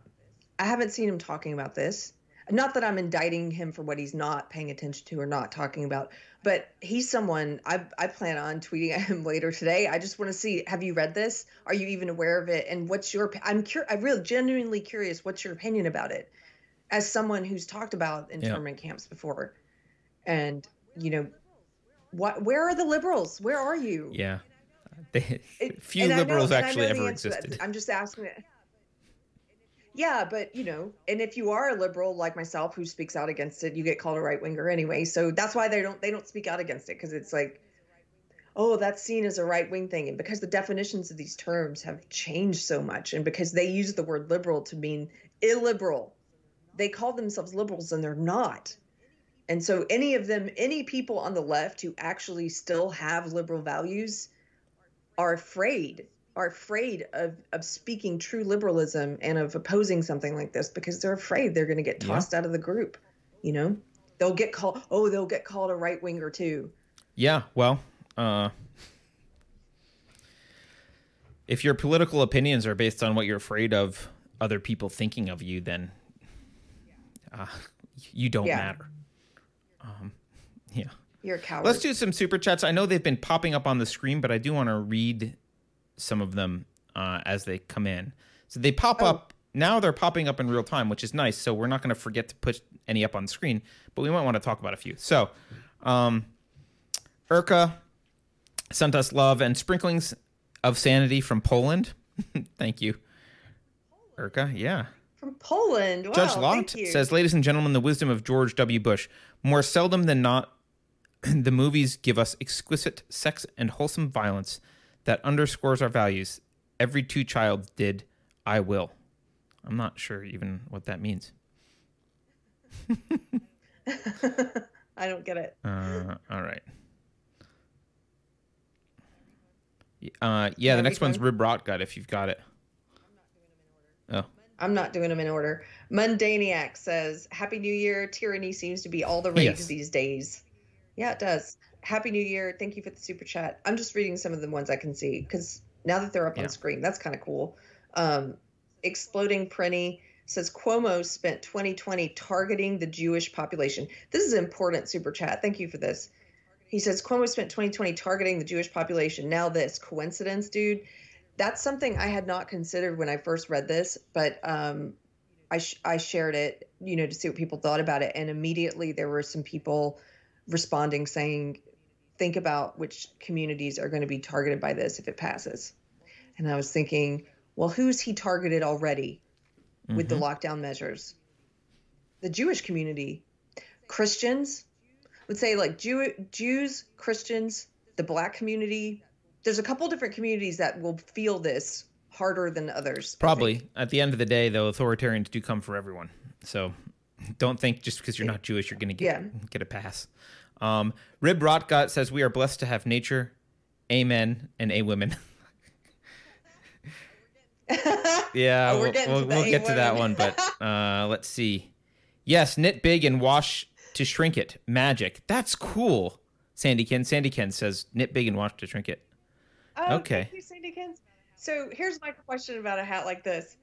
I haven't seen him talking about this. Not that I'm indicting him for what he's not paying attention to or not talking about, but he's someone I, I plan on tweeting at him later today. I just want to see have you read this? Are you even aware of it? And what's your I'm cur- I'm really genuinely curious what's your opinion about it as someone who's talked about internment camps before. And you know what where are the liberals? Where are you? yeah. They, It- few I know- liberals actually ever answer to that. existed. I'm just asking it. Yeah, but you know, and if you are a liberal like myself who speaks out against it, you get called a right winger anyway. So that's why they don't they don't speak out against it because it's like, oh, that's seen as a right wing thing, and because the definitions of these terms have changed so much, and because they use the word liberal to mean illiberal, they call themselves liberals and they're not. And so any of them, any people on the left who actually still have liberal values are afraid are afraid of of speaking true liberalism and of opposing something like this because they're afraid they're going to get Yeah. tossed out of the group you know they'll get called oh they'll get called a right winger too Yeah, well, uh, if your political opinions are based on what you're afraid of other people thinking of you, then uh, you don't Yeah. matter. Um, yeah. you're a coward Let's do some super chats. I know they've been popping up on the screen, but I do want to read some of them uh, as they come in. So they pop Oh. up now. They're popping up in real time, which is nice. So we're not going to forget to put any up on screen, but we might want to talk about a few. So, um, Urka sent us love and sprinklings of sanity from Poland. Thank you, Urka. Yeah. from poland wow, Judge you. says, "Ladies and gentlemen, the wisdom of George W. Bush. More seldom than not, the movies give us exquisite sex and wholesome violence that underscores our values. Every two child did. I will. I'm not sure even what that means. i don't get it Uh, all right. Uh, yeah, the next one's going? Rib Rotgut if you've got it. Oh. I'm not doing them in order mundaniac says happy new year tyranny seems to be all the rage Yes. these days yeah it does happy new year. Thank you for the super chat. I'm just reading some of the ones i can see because now that they're up Yeah. on screen that's kind of cool. Um, exploding prenny says cuomo spent 2020 targeting the jewish population. This is an important super chat. Thank you for this. He says cuomo spent 2020 targeting the jewish population. Now this coincidence dude? That's something i had not considered when i first read this but um, I, sh- I shared it you know to see what people thought about it and immediately there were some people responding saying think about which communities are going to be targeted by this if it passes and i was thinking well who's he targeted already with the Mhm. lockdown measures the jewish community christians would say like Jew- jews christians the black community there's a couple different communities that will feel this harder than others Probably. At the end of the day, though, authoritarians do come for everyone. So don't think just because you're not Jewish, you're going to get Yeah. get a pass. Um, Rib Rotgut says we are blessed to have nature, amen, and a women. yeah, Oh, we're we'll, we'll, we'll get to that one, but uh, let's see. Yes, knit big and wash to shrink it. Magic. That's cool. Sandy Ken. Sandy Ken says knit big and wash to shrink it. Oh, Okay. Thank you, Sandy Kins. So here's my question about a hat like this.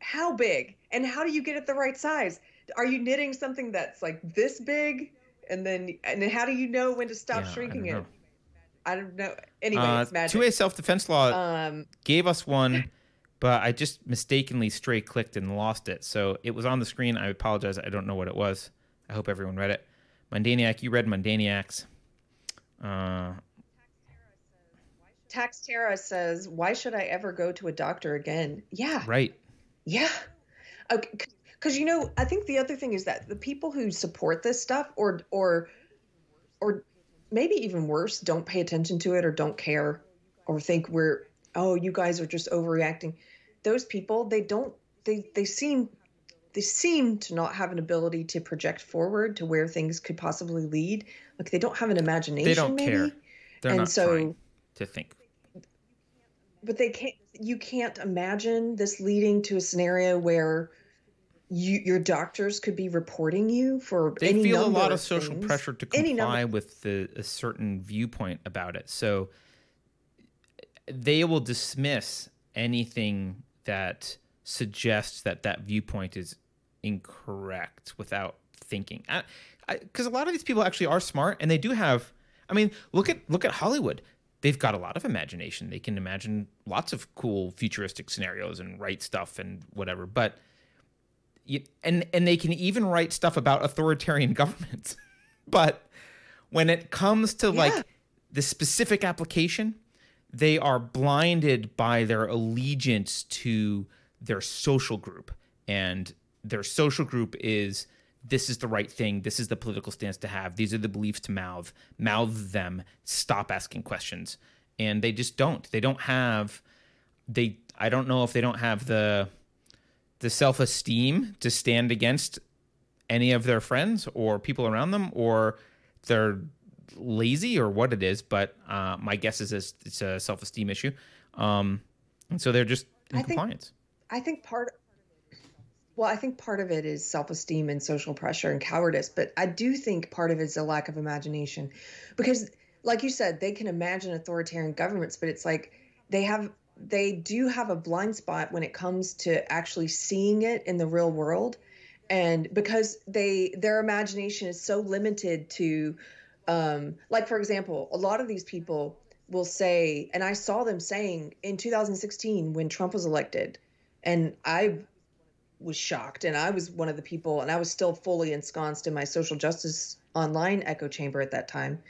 how big and how do you get it the right size are you knitting something that's like this big and then and then how do you know when to stop Yeah, shrinking don't it i don't know anyway Uh, it's magic two-way self-defense law um gave us one, but I just mistakenly stray clicked and lost it. So it was on the screen. I apologize. I don't know what it was. I hope everyone read it. Mundaniac, you read Mundaniacs. Uh, Taxtera says, "Why should I ever go to a doctor again?" Yeah, right. yeah. Okay, because you know, I think the other thing is that the people who support this stuff, or or or maybe even worse, don't pay attention to it or don't care, or think we're oh, you guys are just overreacting. Those people, they don't. They they seem they seem to not have an ability to project forward to where things could possibly lead. Like they don't have an imagination. They don't maybe. care. They're and not so trying to think. but they can't you can't imagine this leading to a scenario where you your doctors could be reporting you for They feel a lot of social things. pressure to comply with the, a certain viewpoint about it. So they will dismiss anything that suggests that that viewpoint is incorrect without thinking. Because a lot of these people actually are smart, and they do have. I mean, look at look at Hollywood. They've got a lot of imagination. They can imagine lots of cool futuristic scenarios and write stuff and whatever. But you, and and they can even write stuff about authoritarian governments. but when it comes to Yeah. like the specific application, they are blinded by their allegiance to their social group. And their social group is this is the right thing. This is the political stance to have. These are the beliefs to mouth mouth them. Stop asking questions. And they just don't. They don't have they i don't know if they don't have the the self-esteem to stand against any of their friends or people around them or they're lazy or what it is but uh, my guess is it's, a self-esteem issue um, and so they're just in I think- compliance I think part well, I think part of it is self-esteem and social pressure and cowardice, but I do think part of it is a lack of imagination. Because like you said, they can imagine authoritarian governments, but it's like they have they do have a blind spot when it comes to actually seeing it in the real world. And because they their imagination is so limited to um like for example, a lot of these people will say and I saw them saying in 2016 when Trump was elected and I was shocked. And I was one of the people and I was still fully ensconced in my social justice online echo chamber at that time.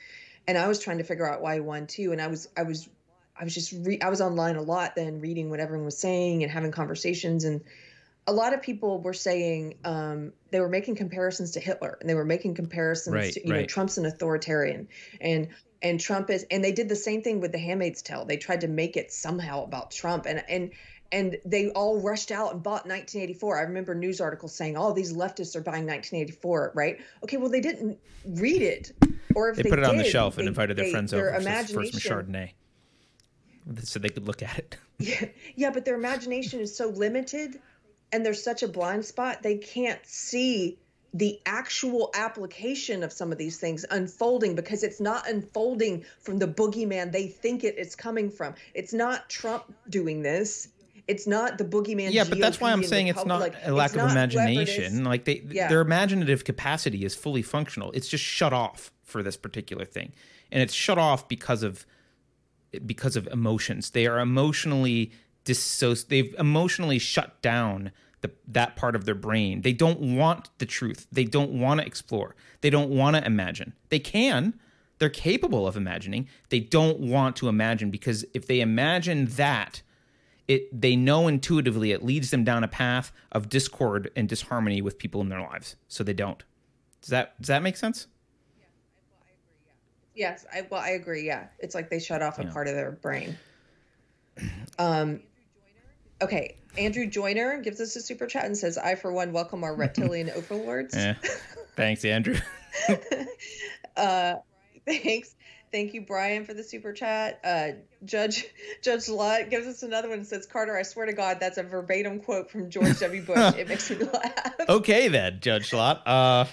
And I was trying to figure out why he won too. And I was I was I was just re- I was online a lot then reading what everyone was saying and having conversations and a lot of people were saying um, they were making comparisons to Hitler and they were making comparisons Right, to you know. Trump's an authoritarian and and Trump is and they did the same thing with the Handmaid's Tale they tried to make it somehow about Trump and and and they all rushed out and bought 1984. I remember news articles saying, "Oh, these leftists are buying 1984." Right? Okay, well, they didn't read it, or if they, they, put it on the did, shelf and invited their they- friends their over for, for some chardonnay so they could look at it Yeah, yeah, but their imagination is so limited, and there's such a blind spot. They can't see the actual application of some of these things unfolding because it's not unfolding from the boogeyman they think it is coming from. It's not Trump doing this. It's not the boogeyman. yeah but that's why i'm saying it's not Republic. a lack of not whoever it imagination is. like they Yeah. their imaginative capacity is fully functional it's just shut off for this particular thing and it's shut off because of because of emotions. They are emotionally dissoci- they've emotionally shut down the, that part of their brain. They don't want the truth. They don't want to explore. They don't want to imagine. They can. They're capable of imagining. They don't want to imagine because if they imagine that it they know intuitively it leads them down a path of discord and disharmony with people in their lives. So they don't. Does that does that make sense Yes, I well, I agree. Yeah, it's like they shut off a Yeah. part of their brain. Um, okay. Andrew Joyner gives us a super chat and says, "I for one welcome our reptilian overlords." yeah thanks andrew uh, thanks, thank you, Brian, for the super chat. Uh, Judge Judge Lott gives us another one and says, "Carter, I swear to God, that's a verbatim quote from George W. Bush. it makes me laugh." okay then judge Lott uh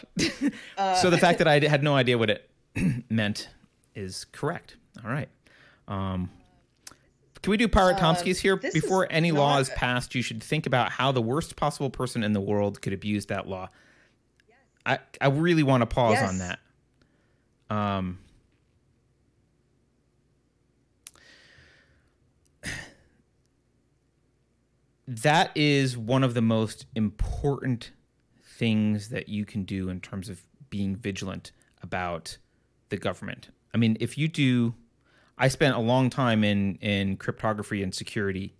Uh, so the fact that i had no idea what it meant is correct all right um Can we do Pirate Um, Tomskis here? Before any law is passed, you should think about how the worst possible person in the world could abuse that law. I I really want to pause on that. Um, that is one of the most important things that you can do in terms of being vigilant about the government. I mean, if you do, I spent a long time in in cryptography and security.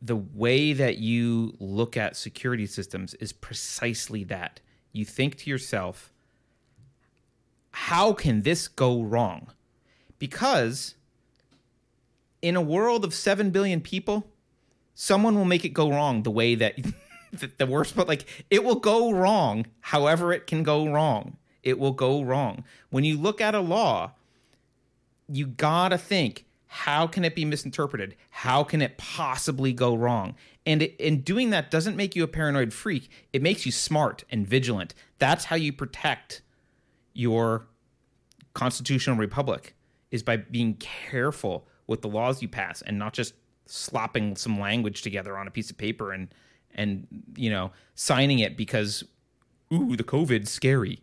The way that you look at security systems is precisely that. You think to yourself, how can this go wrong? Because in a world of 7 billion people, someone will make it go wrong the way that the, worst but like it will go wrong however it can go wrong it will go wrong. When you look at a law you gotta think how can it be misinterpreted? How can it possibly go wrong? And and doing that doesn't make you a paranoid freak. It makes you smart and vigilant. That's how you protect your constitutional republic is by being careful with the laws you pass and not just slopping some language together on a piece of paper and and you know signing it because ooh the covid's scary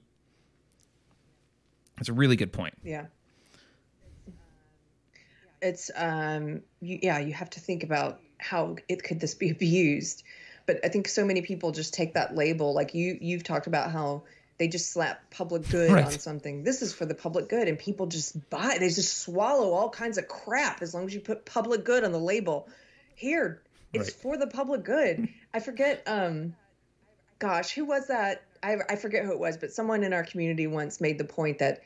that's a really good point Yeah. It's um you, yeah, you have to think about how it could this be abused. But I think so many people just take that label like you you've talked about how they just slap public good Right. on something. This is for the public good and people just buy they just swallow all kinds of crap as long as you put public good on the label. Here, it's Right. for the public good. I forget um gosh, who was that? I I forget who it was, but someone in our community once made the point that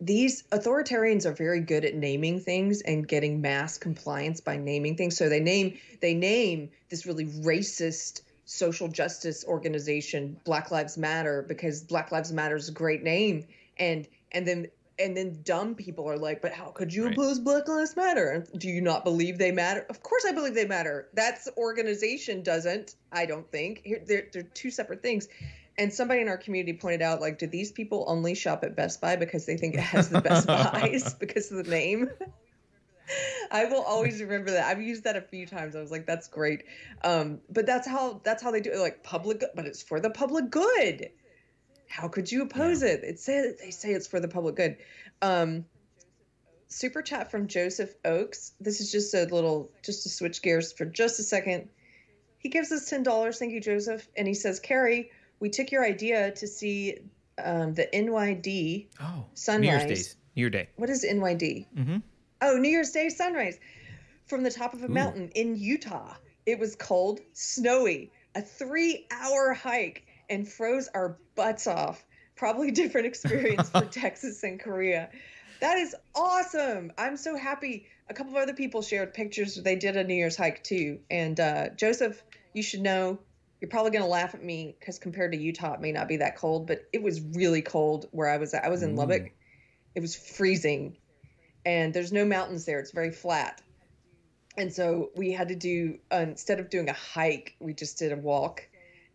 these authoritarians are very good at naming things and getting mass compliance by naming things. So they name they name this really racist social justice organization black lives matter because black lives matter is a great name. And and then and then dumb people are like but how could you Right. oppose black lives matter? Do you not believe they matter? Of course i believe they matter. That's organization doesn't i don't think. Here, they're, they're two separate things. And somebody in our community pointed out like do these people only shop at best buy because they think it has the best buys because of the name? I will always remember that. I've used that a few times. I was like that's great. Um, but that's how that's how they do it like public but it's for the public good how could you oppose it? It says they say it's for the public good. Um, super chat from joseph oakes this is just a little just to switch gears for just a second. He gives us $10 thank you joseph. And he says Keri we took your idea to see um, the nyd oh new year's days new year day. What is nyd mm-hmm. Oh, New Year's Day sunrise from the top of a Ooh. mountain in Utah. It was cold, snowy, a three hour hike, and froze our butts off. Probably different experience for Texas and Korea. That is awesome. I'm so happy. A couple of other people shared pictures. They did a New Year's hike too. And uh, Joseph, you should know you're probably going to laugh at me because compared to Utah, it may not be that cold, but it was really cold where I was at. I was in Ooh. Lubbock. It was freezing and there's no mountains there. It's very flat. And so we had to do, uh, instead of doing a hike, we just did a walk.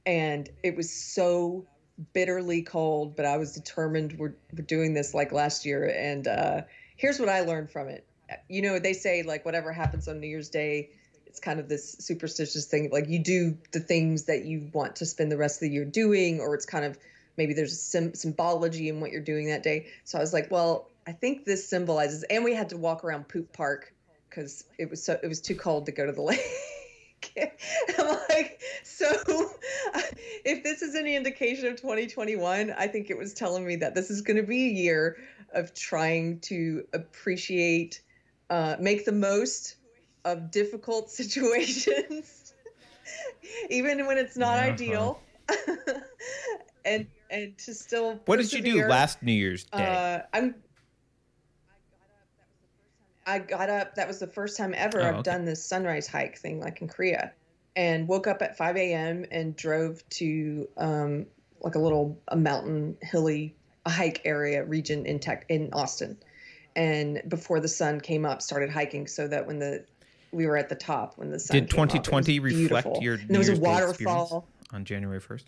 And it was so bitterly cold, but I was determined we're, we're doing this like last year. And uh, here's what I learned from it. You know, they say like whatever happens on New Year's Day, it's kind of this superstitious thing. Like you do the things that you want to spend the rest of the year doing, or it's kind of maybe there's some symbology in what you're doing that day. So I was like, well, I think this symbolizes, and we had to walk around Poop Park because it was so it was too cold to go to the lake. I'm like, so if this is any indication of 2021, I think it was telling me that this is going to be a year of trying to appreciate, uh, make the most of difficult situations, even when it's not Uh-huh. ideal, and and to still. what did you do last new year's day Uh, I'm. I got up. That was the first time ever Oh, I've okay. done this sunrise hike thing, like in Korea, and woke up at 5 a.m. and drove to um, like a little a mountain, hilly a hike area region in tech in Austin, and before the sun came up, started hiking so that when the we were at the top when the sun did came up, it was 2020 reflect beautiful. your and new there was a waterfall. on january 1st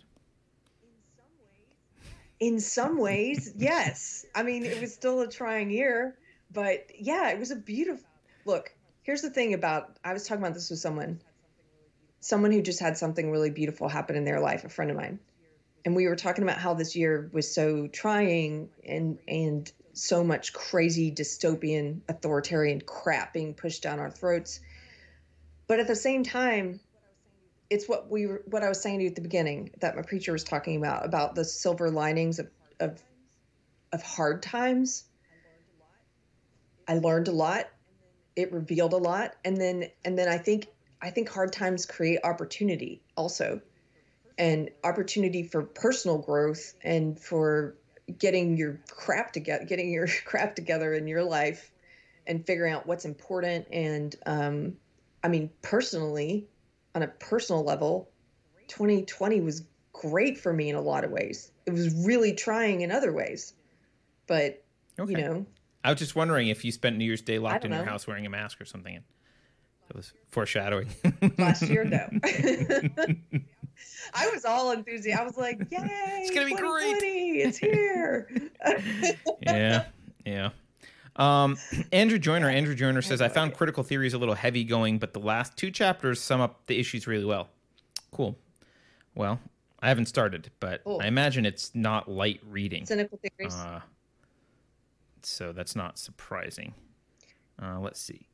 In some ways, yes. I mean, it was still a trying year, but yeah, it was a beautiful. look, here's the thing about I was talking about this with someone, someone who just had something really beautiful happen in their life, a friend of mine. And we were talking about how this year was so trying and and so much crazy dystopian authoritarian crap being pushed down our throats. But at the same time, it's what we were, what I was saying to you at the beginning that my preacher was talking about about the silver linings of of of hard times. I learned a lot. It revealed a lot, and then and then I think I think hard times create opportunity also, and opportunity for personal growth and for getting your crap together, getting your crap together in your life, and figuring out what's important. And um, I mean, personally, on a personal level, 2020 was great for me in a lot of ways. It was really trying in other ways, but okay. you know. I was just wondering if you spent New Year's Day locked in know. your house wearing a mask or something. It was foreshadowing. Last year, no. I was all enthusiastic. I was like, "Yay! It's gonna be great! It's here!" yeah, yeah. Um, Andrew Joyner. Andrew Joyner says, "I found critical theories a little heavy going, but the last two chapters sum up the issues really well." Cool. Well, I haven't started, but cool. I imagine it's not light reading. Cynical theories. Uh, so that's not surprising. Uh, let's see.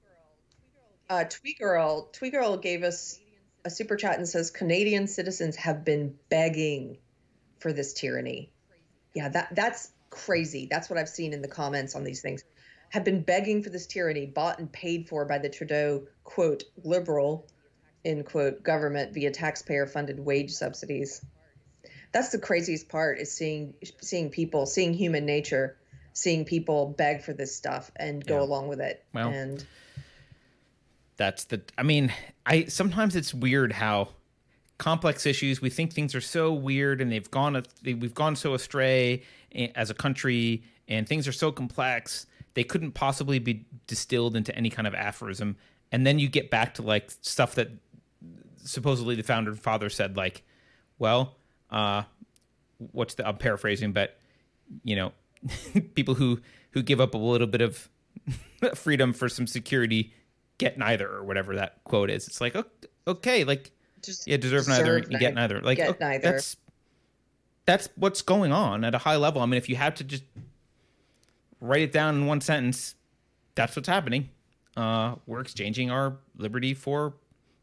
Uh, Tweegirl, Tweegirl gave us a super chat and says Canadian citizens have been begging for this tyranny. Yeah, that that's crazy. That's what I've seen in the comments on these things. Have been begging for this tyranny, bought and paid for by the Trudeau quote liberal end quote government via taxpayer funded wage subsidies. That's the craziest part is seeing seeing people, seeing human nature, seeing people beg for this stuff and go yeah. along with it. Well, and that's the i mean i sometimes it's weird how complex issues we think things are so weird and they've gone we've gone so astray as a country and things are so complex they couldn't possibly be distilled into any kind of aphorism and then you get back to like stuff that supposedly the founder father said like well uh what's the i'm paraphrasing but you know people who who give up a little bit of freedom for some security get neither or whatever that quote is. It's like okay, like Just yeah, deserve, deserve neither, you get neither. Like get okay, neither. that's that's what's going on at a high level. I mean, if you had to just write it down in one sentence, that's what's happening. Uh, we're exchanging our liberty for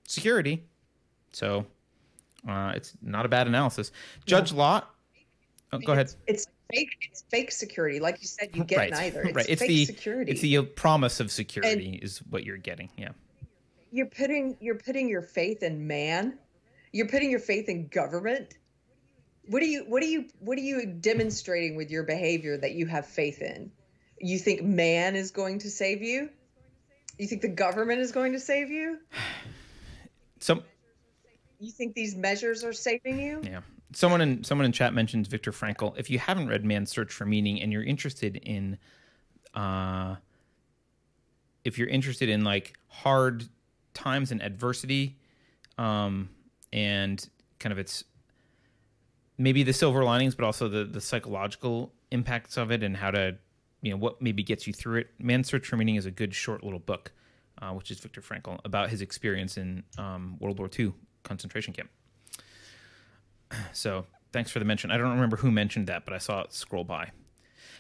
security. So uh, it's not a bad analysis. Judge yeah. Lott. Oh, go ahead. It's, it's fake. It's fake security, like you said. You get right. neither. It's right. It's fake the security. It's the uh, promise of security and is what you're getting. Yeah. You're putting you're putting your faith in man. You're putting your faith in government. What are you what are you what are you demonstrating with your behavior that you have faith in? You think man is going to save you? You think the government is going to save you? Some you think these measures are saving you? Yeah someone in someone in chat mentions Viktor Frankl. If you haven't read Man's Search for Meaning and you're interested in, uh, if you're interested in like hard times and adversity, um, and kind of its maybe the silver linings, but also the the psychological impacts of it and how to, you know, what maybe gets you through it. Man's Search for Meaning is a good short little book, uh, which is Viktor Frankl about his experience in um, World War II concentration camp. So thanks for the mention. I don't remember who mentioned that, but I saw it scroll by.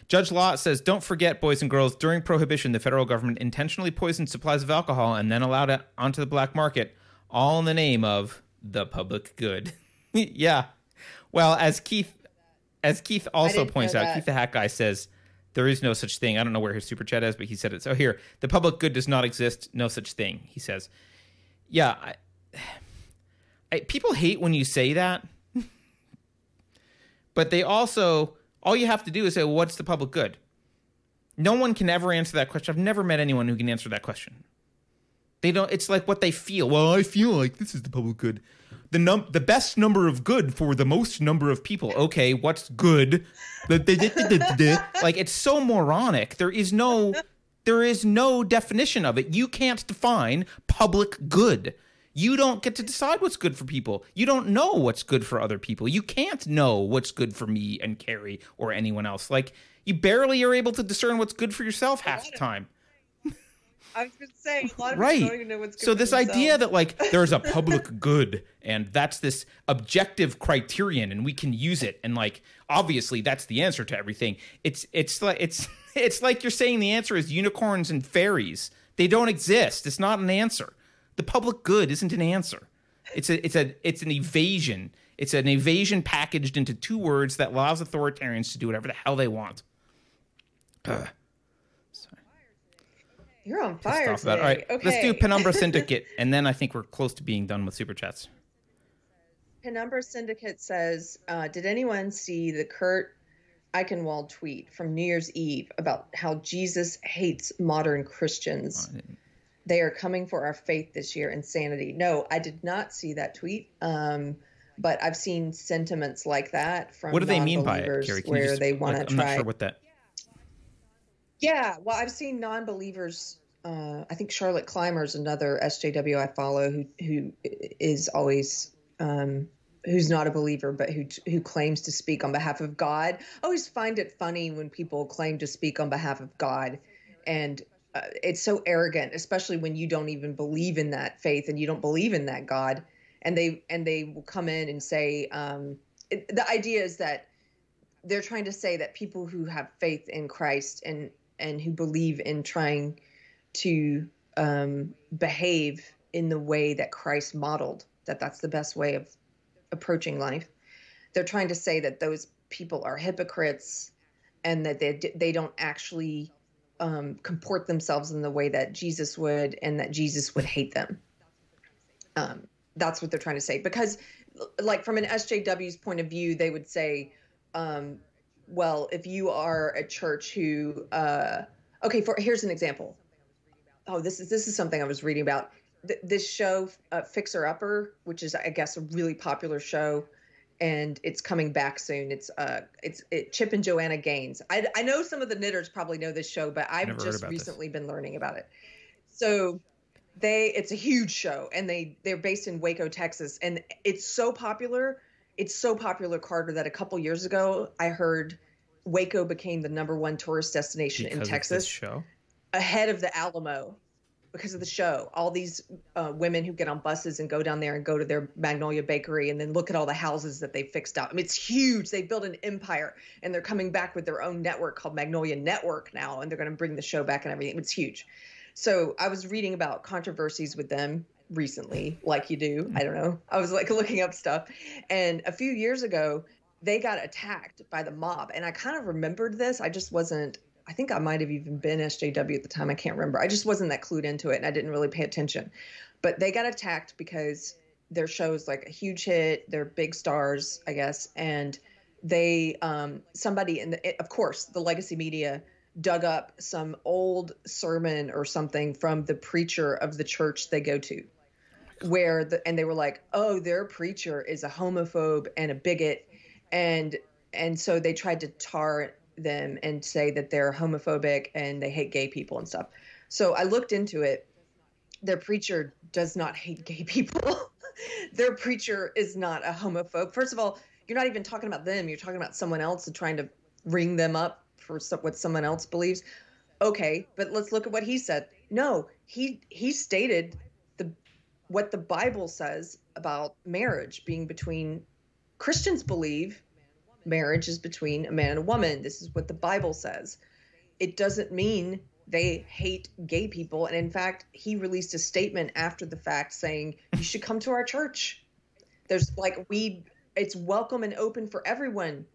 Judge Lott says, Don't forget, boys and girls, during Prohibition, the federal government intentionally poisoned supplies of alcohol and then allowed it onto the black market, all in the name of the public good. yeah. Well, as Keith as Keith also points out, Keith the Hat Guy says, there is no such thing. I don't know where his super chat is, but he said it. So here, the public good does not exist. No such thing. He says, yeah. I, I, people hate when you say that but they also, all you have to do is say, well, what's the public good? No one can ever answer that question. I've never met anyone who can answer that question. They don't, it's like what they feel. Well, I feel like this is the public good. The num the best number of good for the most number of people. Okay, what's good? like it's so moronic. There is no there is no definition of it. You can't define public good. You don't get to decide what's good for people. You don't know what's good for other people. You can't know what's good for me and Keri or anyone else. Like you barely are able to discern what's good for yourself half the time. I was going to say a lot of Right. people don't even know what's good So this idea that like there's a public good and that's this objective criterion and we can use it and like obviously that's the answer to everything. It's it's like it's it's like you're saying the answer is unicorns and fairies. They don't exist. It's not an answer. The public good isn't an answer. It's a it's a it's an evasion. It's an evasion packaged into two words that allows authoritarians to do whatever the hell they want. Ugh. you're on fire today. All right, okay. let's do Penumbra Syndicate, and then I think we're close to being done with super chats. Penumbra Syndicate says, uh, "Did anyone see the Kurt Eichenwald tweet from New Year's Eve about how Jesus hates modern Christians? Didn't- They are coming for our faith this year. Insanity." No, I did not see that tweet. Um, but I've seen sentiments like that from What do they mean by it, Keri? Where just- they want to like, I'm try. not sure what that. Yeah, well, I've seen non-believers. Uh, I think Charlotte Clymer's another SJW I follow who who is always um, who's not a believer but who who claims to speak on behalf of God. I always find it funny when people claim to speak on behalf of God, and uh, it's so arrogant, especially when you don't even believe in that faith and you don't believe in that God, and they and they will come in and say um, it, the idea is that they're trying to say that people who have faith in Christ and and who believe in trying to um, behave in the way that Christ modeled, that that's the best way of approaching life. They're trying to say that those people are hypocrites and that they they don't actually um, comport themselves in the way that Jesus would, and that Jesus would hate them. Um, that's what they're trying to say. Because, like from an SJW's point of view, they would say, um, well, if you are a church who, uh, okay, for here's an example. Oh, this is this is something I was reading about. Th- this show, uh, Fixer Upper, which is I guess a really popular show, and it's coming back soon. It's uh, it's it, Chip and Joanna Gaines. I I know some of the knitters probably know this show, but I've just about this. recently been learning about it. So they it's a huge show and they they're based in Waco, Texas and it's so popular. It's so popular Carter that a couple years ago I heard Waco became the number one tourist destination Because in Texas show. ahead of the Alamo because of the show. All these uh, women who get on buses and go down there and go to their Magnolia Bakery and then look at all the houses that they fixed up. I mean, it's huge. They built an empire and they're coming back with their own network called Magnolia Network now, and they're going to bring the show back and everything. It's huge. So I was reading about controversies with them recently, like you do. I don't know. I was like looking up stuff. And a few years ago, they got attacked by the mob. And I kind of remembered this. I just wasn't I think I might have even been SJW at the time. I can't remember. I just wasn't that clued into it and I didn't really pay attention. But they got attacked because their show's like a huge hit. They're big stars, I guess. And they, um, somebody in the, of course, the legacy media dug up some old sermon or something from the preacher of the church they go to where the and they were like oh their preacher is a homophobe and a bigot and and so they tried to tar them and say that they're homophobic and they hate gay people and stuff. So i looked into it. Their preacher does not hate gay people. Their preacher is not a homophobe. First of all you're not even talking about them. You're talking about someone else and trying to ring them up for what someone else believes. Okay but let's look at what he said. No he he stated the what the bible says about marriage being between christians believe marriage is between a man and a woman. This is what the bible says. It doesn't mean they hate gay people. And in fact he released a statement after the fact saying you should come to our church. There's like we it's welcome and open for everyone.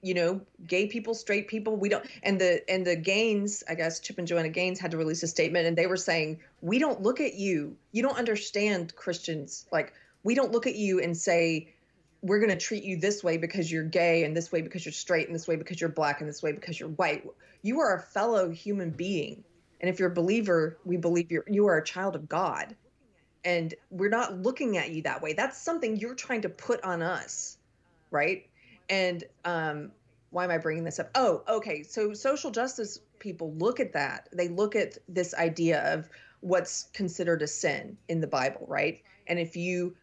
You know gay people straight people we don't and the and the gaines i guess chip and joanna gaines had to release a statement and they were saying we don't look at you. You don't understand christians. Like we don't look at you and say we're going to treat you this way because you're gay and this way because you're straight and this way because you're black and this way because you're white you are a fellow human being and if you're a believer we believe you're you are a child of god and we're not looking at you that way that's something you're trying to put on us right and um, why am I bringing this up? Oh, okay. So social justice people look at that. They look at this idea of what's considered a sin in the Bible, right? And if you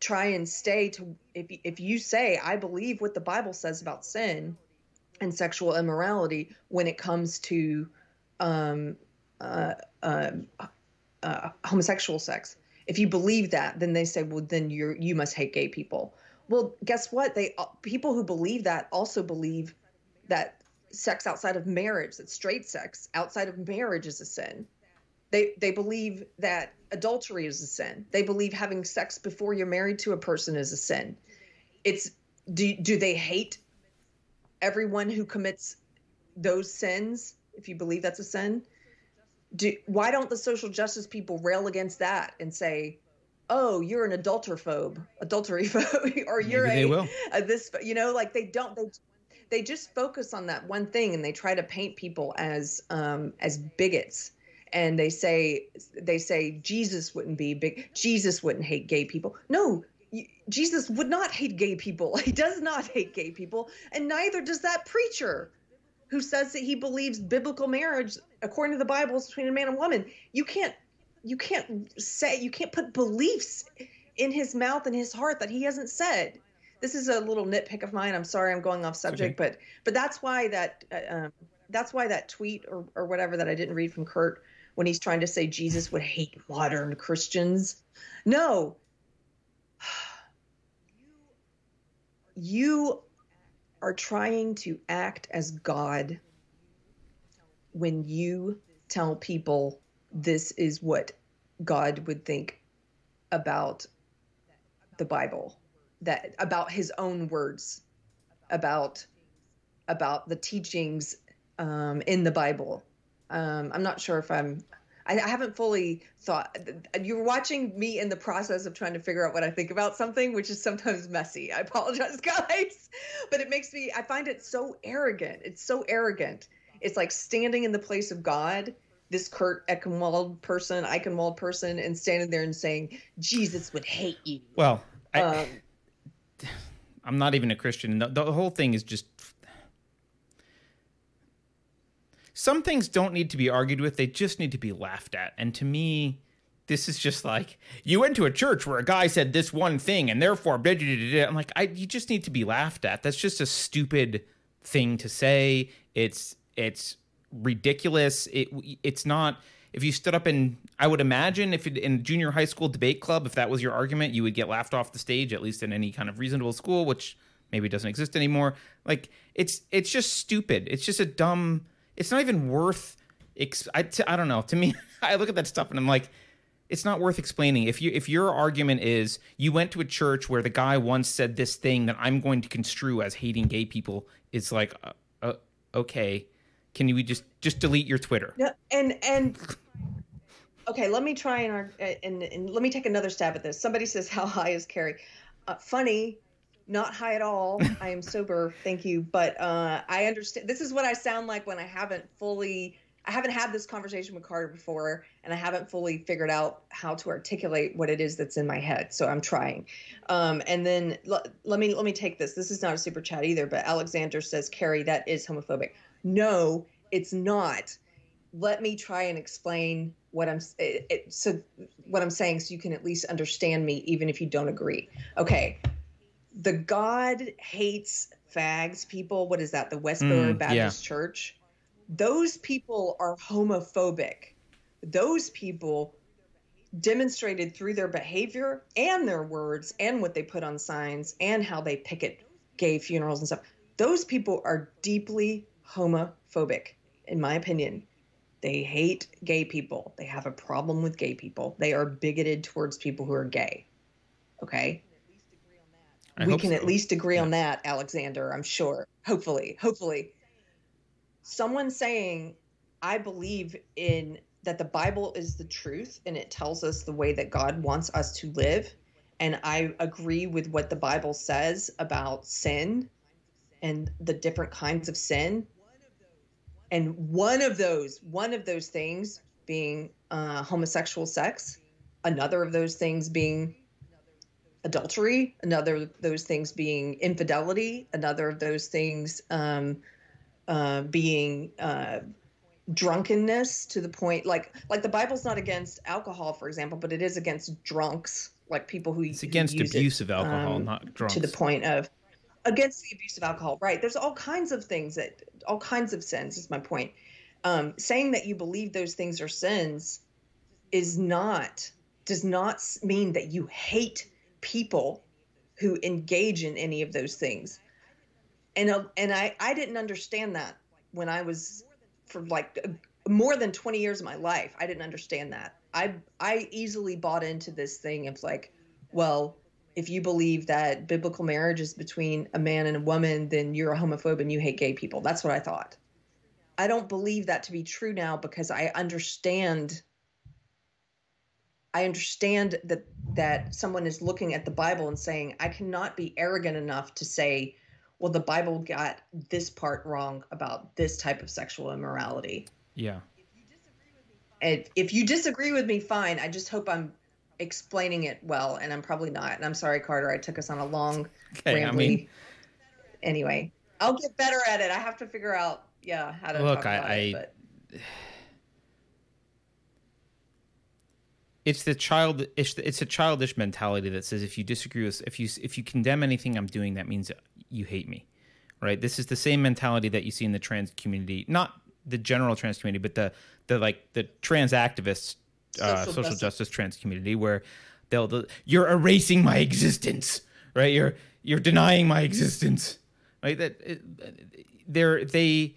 try and stay to, if if you say I believe what the Bible says about sin and sexual immorality when it comes to um, uh, uh, uh, homosexual sex. If you believe that, then they say, well, then you you must hate gay people. Well, guess what? They uh, people who believe that also believe that sex outside of marriage, that straight sex outside of marriage is a sin. They they believe that adultery is a sin. They believe having sex before you're married to a person is a sin. It's do do they hate everyone who commits those sins if you believe that's a sin? Do why don't the social justice people rail against that and say, "Oh, you're an adulterophobe, adultery phobe, or you're Maybe a, a this," you know, like they don't they they just focus on that one thing and they try to paint people as um, as bigots and they say they say Jesus wouldn't be big Jesus wouldn't hate gay people. No, Jesus would not hate gay people. He does not hate gay people, and neither does that preacher who says that he believes biblical marriage according to the Bible is between a man and woman. You can't you can't say you can't put beliefs in his mouth and his heart that he hasn't said this is a little nitpick of mine. I'm sorry, I'm going off subject, okay. but but that's why that uh, um, that's why that tweet or or whatever that I didn't read from Kurt when he's trying to say Jesus would hate modern Christians. No, you are trying to act as God when you tell people this is what God would think about the Bible that about his own words about about the teachings um, in the Bible. Um, I'm not sure if I'm. I, I haven't fully thought. You're watching me in the process of trying to figure out what I think about something, which is sometimes messy. I apologize, guys, but it makes me. I find it so arrogant. It's so arrogant. It's like standing in the place of God this Kurt Eichenwald person, Eichenwald person, and standing there and saying, Jesus would hate you. Well, I, um, I'm not even a Christian. The, the whole thing is just. Some things don't need to be argued with, they just need to be laughed at. And to me, this is just like you went to a church where a guy said this one thing and therefore blah, blah, blah, I'm like I you just need to be laughed at. That's just a stupid thing to say. It's it's ridiculous. It it's not if you stood up in I would imagine if in junior high school debate club, if that was your argument, you would get laughed off the stage, at least in any kind of reasonable school, which maybe doesn't exist anymore. Like it's it's just stupid. It's just a dumb. It's not even worth. Ex- I t- I don't know. To me, I look at that stuff and I'm like, it's not worth explaining. If you if your argument is you went to a church where the guy once said this thing that I'm going to construe as hating gay people, it's like, uh, uh, okay, can you just just delete your Twitter? Yeah, and and okay, let me try and, and, and let me take another stab at this. Somebody says, "How high is Keri?" Uh, funny, not high at all. I am sober, thank you, but uh, I understand. This is what I sound like when I haven't fully. I haven't had this conversation with Carter before, and I haven't fully figured out how to articulate what it is that's in my head. So I'm trying. Um, and then l- let me let me take this. This is not a super chat either, but Alexander says, "Keri, that is homophobic." No, it's not. Let me try and explain what I'm it, it, so what I'm saying so you can at least understand me even if you don't agree. Okay. The God hates fags people. What is that? The Westboro mm, Baptist yeah. Church. Those people are homophobic. Those people demonstrated through their behavior and their words and what they put on signs and how they picket gay funerals and stuff. Those people are deeply homophobic, in my opinion. They hate gay people. They have a problem with gay people. They are bigoted towards people who are gay. Okay? I we can so. at least agree yeah. on that, Alexander, I'm sure. Hopefully, hopefully. Someone saying, I believe in that the Bible is the truth and it tells us the way that God wants us to live. And I agree with what the Bible says about sin and the different kinds of sin and one of those one of those things being uh, homosexual sex another of those things being adultery another of those things being infidelity another of those things um, uh, being uh, drunkenness to the point like like the bible's not against alcohol for example but it is against drunks like people who it's against who abuse it, of alcohol um, not drunks to the point of against the abuse of alcohol right? There's all kinds of things that all kinds of sins is my point. Um, saying that you believe those things are sins is not does not mean that you hate people who engage in any of those things and uh, and I I didn't understand that when I was for like uh, more than 20 years of my life. I didn't understand that. I I easily bought into this thing of like, well, if you believe that biblical marriage is between a man and a woman, then you're a homophobe and you hate gay people. That's what I thought. I don't believe that to be true now because I understand I understand that that someone is looking at the Bible and saying, I cannot be arrogant enough to say well, the Bible got this part wrong about this type of sexual immorality. Yeah. And if you disagree with me, fine. I just hope I'm explaining it well, and I'm probably not. And I'm sorry, Carter. I took us on a long, okay, rambly. I mean, anyway, I'll get better at it. I have to figure out, yeah, how to look. I, I it, it's the child it's, it's a childish mentality that says if you disagree with if you if you condemn anything i'm doing that means you hate me right? This is the same mentality that you see in the trans community not the general trans community but the the like the trans activists uh, social, social justice. justice trans community where they'll, they'll you're erasing my existence right? You're you're denying my existence right? That they're they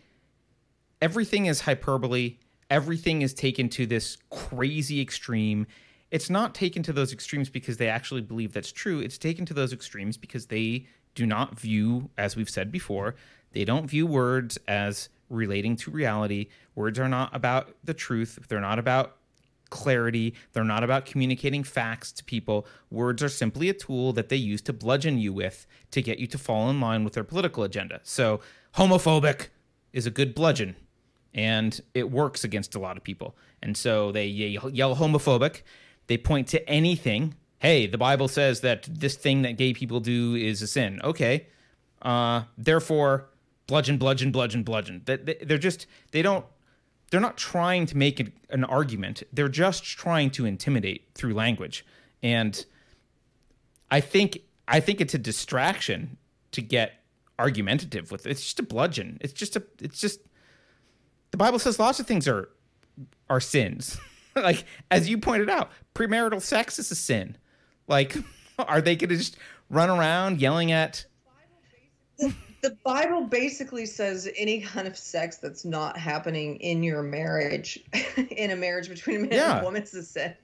everything is hyperbole everything is taken to this crazy extreme. It's not taken to those extremes because they actually believe that's true. It's taken to those extremes because they do not view, as we've said before, they don't view words as relating to reality. Words are not about the truth, they're not about clarity, they're not about communicating facts to people. Words are simply a tool that they use to bludgeon you with to get you to fall in line with their political agenda. So, homophobic is a good bludgeon and it works against a lot of people. And so they yell homophobic. They point to anything. Hey, the Bible says that this thing that gay people do is a sin. Okay, uh, therefore, bludgeon, bludgeon, bludgeon, bludgeon. They're just they don't. They're not trying to make an argument. They're just trying to intimidate through language. And I think I think it's a distraction to get argumentative with. It. It's just a bludgeon. It's just a. It's just the Bible says lots of things are are sins. like as you pointed out, premarital sex is a sin. Like, are they going to just run around yelling at? The, the Bible basically says any kind of sex that's not happening in your marriage, in a marriage between a man yeah. and a woman, is a sin.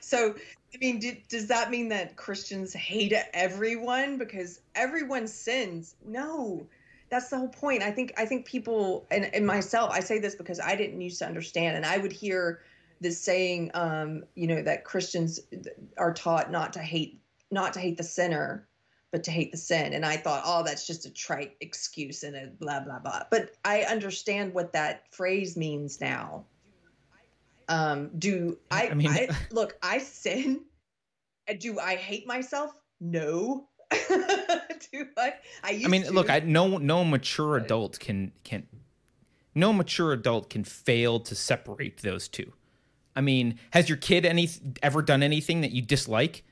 So, I mean, do, does that mean that Christians hate everyone because everyone sins? No that's the whole point. I think I think people and, and myself, I say this because I didn't used to understand, and I would hear this saying, um, you know, that Christians are taught not to hate not to hate the sinner, but to hate the sin. And I thought, oh, that's just a trite excuse and a blah blah blah. But I understand what that phrase means now. Um, do I, I mean I, look, I sin. Do I hate myself? No. do I? I, I mean, to. look, I no no mature adult can can no mature adult can fail to separate those two. I mean, has your kid any ever done anything that you dislike?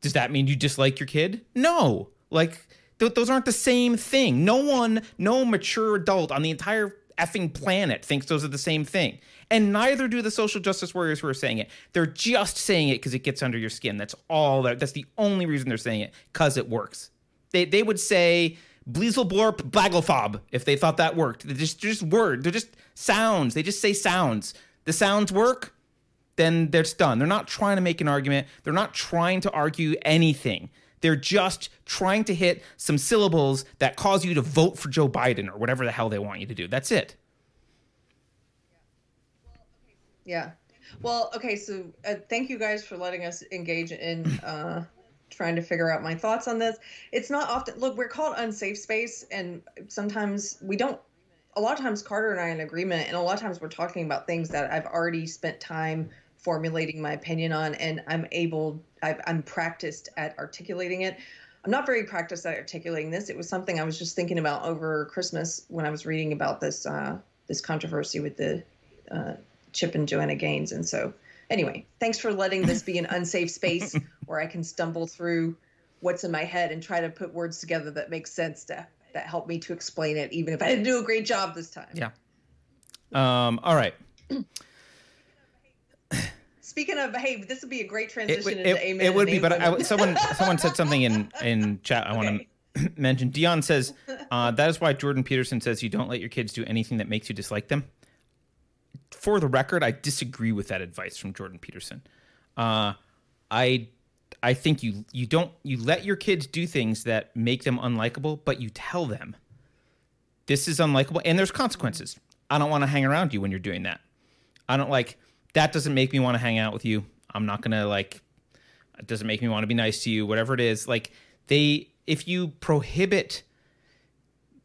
Does that mean you dislike your kid? No. Like th- those aren't the same thing. No one, no mature adult on the entire effing planet thinks those are the same thing. And neither do the social justice warriors who are saying it. They're just saying it because it gets under your skin. That's all that that's the only reason they're saying it, because it works. They they would say Bleaselblorp Blagelfob if they thought that worked. They're just they're just word. They're just sounds. They just say sounds. The sounds work, then they're done. They're not trying to make an argument. They're not trying to argue anything. They're just trying to hit some syllables that cause you to vote for Joe Biden or whatever the hell they want you to do. That's it. Yeah. Well, okay. So uh, thank you guys for letting us engage in uh, trying to figure out my thoughts on this. It's not often, look, we're called unsafe space, and sometimes we don't. A lot of times, Carter and I are in agreement, and a lot of times we're talking about things that I've already spent time formulating my opinion on, and I'm able, i am practiced at articulating it. I'm not very practiced at articulating this. It was something I was just thinking about over Christmas when I was reading about this uh, this controversy with the uh, Chip and Joanna Gaines, and so anyway, thanks for letting this be an unsafe space where I can stumble through what's in my head and try to put words together that make sense to that help me to explain it, even if I didn't do a great job this time. Yeah. Um, all right. Speaking of, hey, this would be a great transition It, into it, amen. it would be, but I, someone someone said something in in chat. I want to mention. Dion says uh, that is why Jordan Peterson says you don't let your kids do anything that makes you dislike them. For the record, I disagree with that advice from Jordan Peterson. Uh, I I think you you don't you let your kids do things that make them unlikable, but you tell them this is unlikable and there's consequences. I don't want to hang around you when you're doing that. I don't like that doesn't make me want to hang out with you. I'm not going to like it doesn't make me want to be nice to you, whatever it is. Like they if you prohibit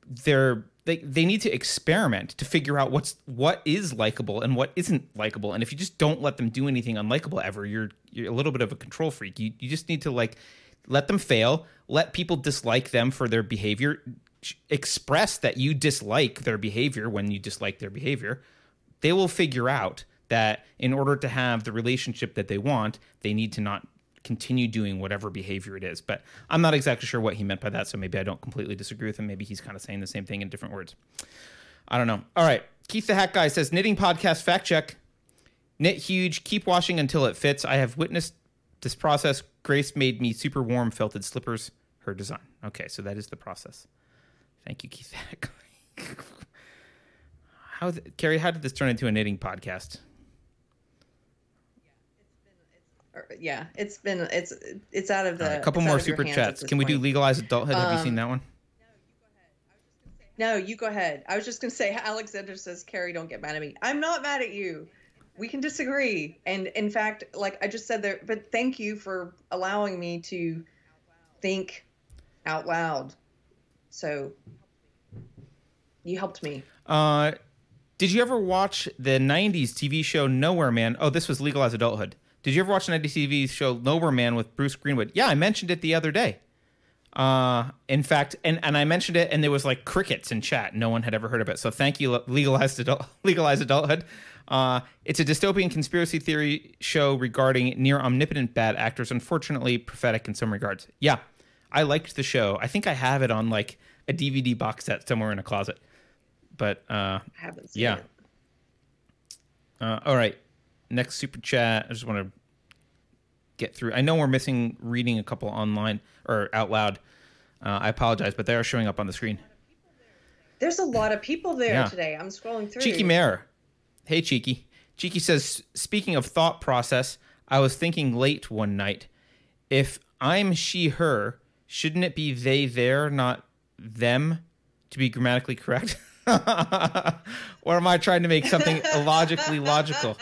their they, they need to experiment to figure out what's what is likable and what isn't likable. And if you just don't let them do anything unlikable ever, you're you're a little bit of a control freak. You you just need to like let them fail, let people dislike them for their behavior, express that you dislike their behavior when you dislike their behavior. They will figure out that in order to have the relationship that they want, they need to not continue doing whatever behavior it is. But I'm not exactly sure what he meant by that, so maybe I don't completely disagree with him. Maybe he's kind of saying the same thing in different words. I don't know. All right. Keith the Hack Guy says knitting podcast fact check. Knit huge, keep washing until it fits. I have witnessed this process. Grace made me super warm felted slippers, her design. Okay, so that is the process. Thank you, Keith how, th- Keri, how did this turn into a knitting podcast? Or- yeah, it's been it's it's out of the. right, a couple more out of your super chats. Can we do point. legalize adulthood? Have you seen Um, that one? No, you go ahead. I was just gonna say, Alexander says, "Keri, don't get mad at me. I'm not mad at you. We can disagree, and in fact, like I just said there, but thank you for allowing me to think out loud. So you helped me. Uh, did you ever watch the '90s TV show Nowhere Man? Oh, this was legalized adulthood. Did you ever watch an '90s TV show Nowhere Man with Bruce Greenwood? Yeah, I mentioned it the other day. Uh, in fact, and, and I mentioned it, and there was like crickets in chat. No one had ever heard of it. So thank you, legalized adult, legalized adulthood. Uh, it's a dystopian conspiracy theory show regarding near omnipotent bad actors. Unfortunately, prophetic in some regards. Yeah, I liked the show. I think I have it on like a DVD box set somewhere in a closet. But uh, I haven't seen Yeah. it. uh, all right, next super chat. I just want to get through. I know we're missing reading a couple online or out loud. Uh, I apologize, but they are showing up on the screen. There's a lot of people there Yeah. today. I'm scrolling through. Cheeky Mare. Hey, Cheeky. Cheeky says, speaking of thought process, I was thinking late one night. If I'm she, her, shouldn't it be they, there, not them to be grammatically correct? or am I trying to make something illogically logical?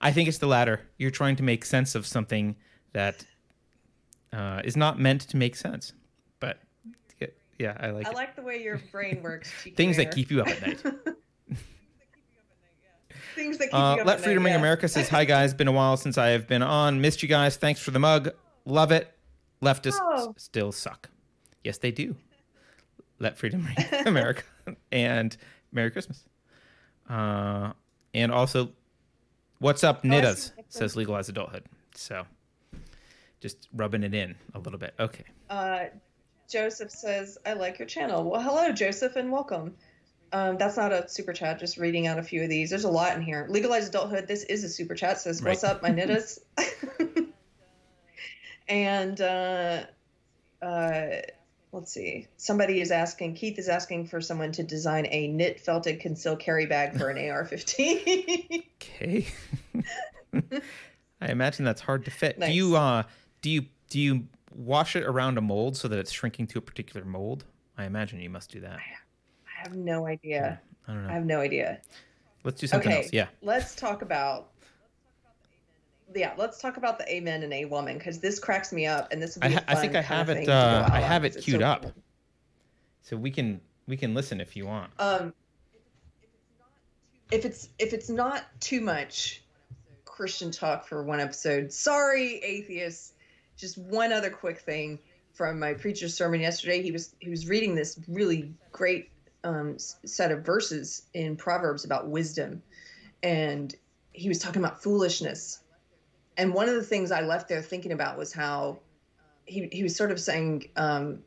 I think it's the latter. You're trying to make sense of something that uh, is not meant to make sense. But yeah, I like I it. like the way your brain works. Things that keep you up at night. Things that keep Uh, you up at night. Let Freedom Ring yeah. America says, Hi guys, been a while since I have been on. Missed you guys. Thanks for the mug. Love it. Leftists Oh. still suck. Yes, they do. Let Freedom Ring America. and Merry Christmas. Uh, and also, what's up, Oh, Nittas? Says legalized adulthood. So just rubbing it in a little bit. Okay. Uh, Joseph says, I like your channel. Well, hello, Joseph, and welcome. Um, that's not a super chat, just reading out a few of these. There's a lot in here. Legalized adulthood, this is a super chat, says, What's Right. up, my nittas? and uh, uh, let's see. Somebody is asking, Keith is asking for someone to design a knit felted conceal carry bag for an AR 15. Okay. I imagine that's hard to fit. Do you uh do you do you wash it around a mold so that it's shrinking to a particular mold? I imagine you must do that. I have no idea. I don't know. I have no idea. Let's do something okay. else. Yeah. let's talk about yeah let's talk about the amen and a woman because this cracks me up and this would I be ha- I think I have it, thing to go uh, I have it queued so up. fun. So we can we can listen if you want. um if it's if it's not too much christian talk for one episode sorry atheists just one other quick thing from my preacher's sermon yesterday he was he was reading this really great um, set of verses in proverbs about wisdom and he was talking about foolishness and one of the things i left there thinking about was how he, he was sort of saying um,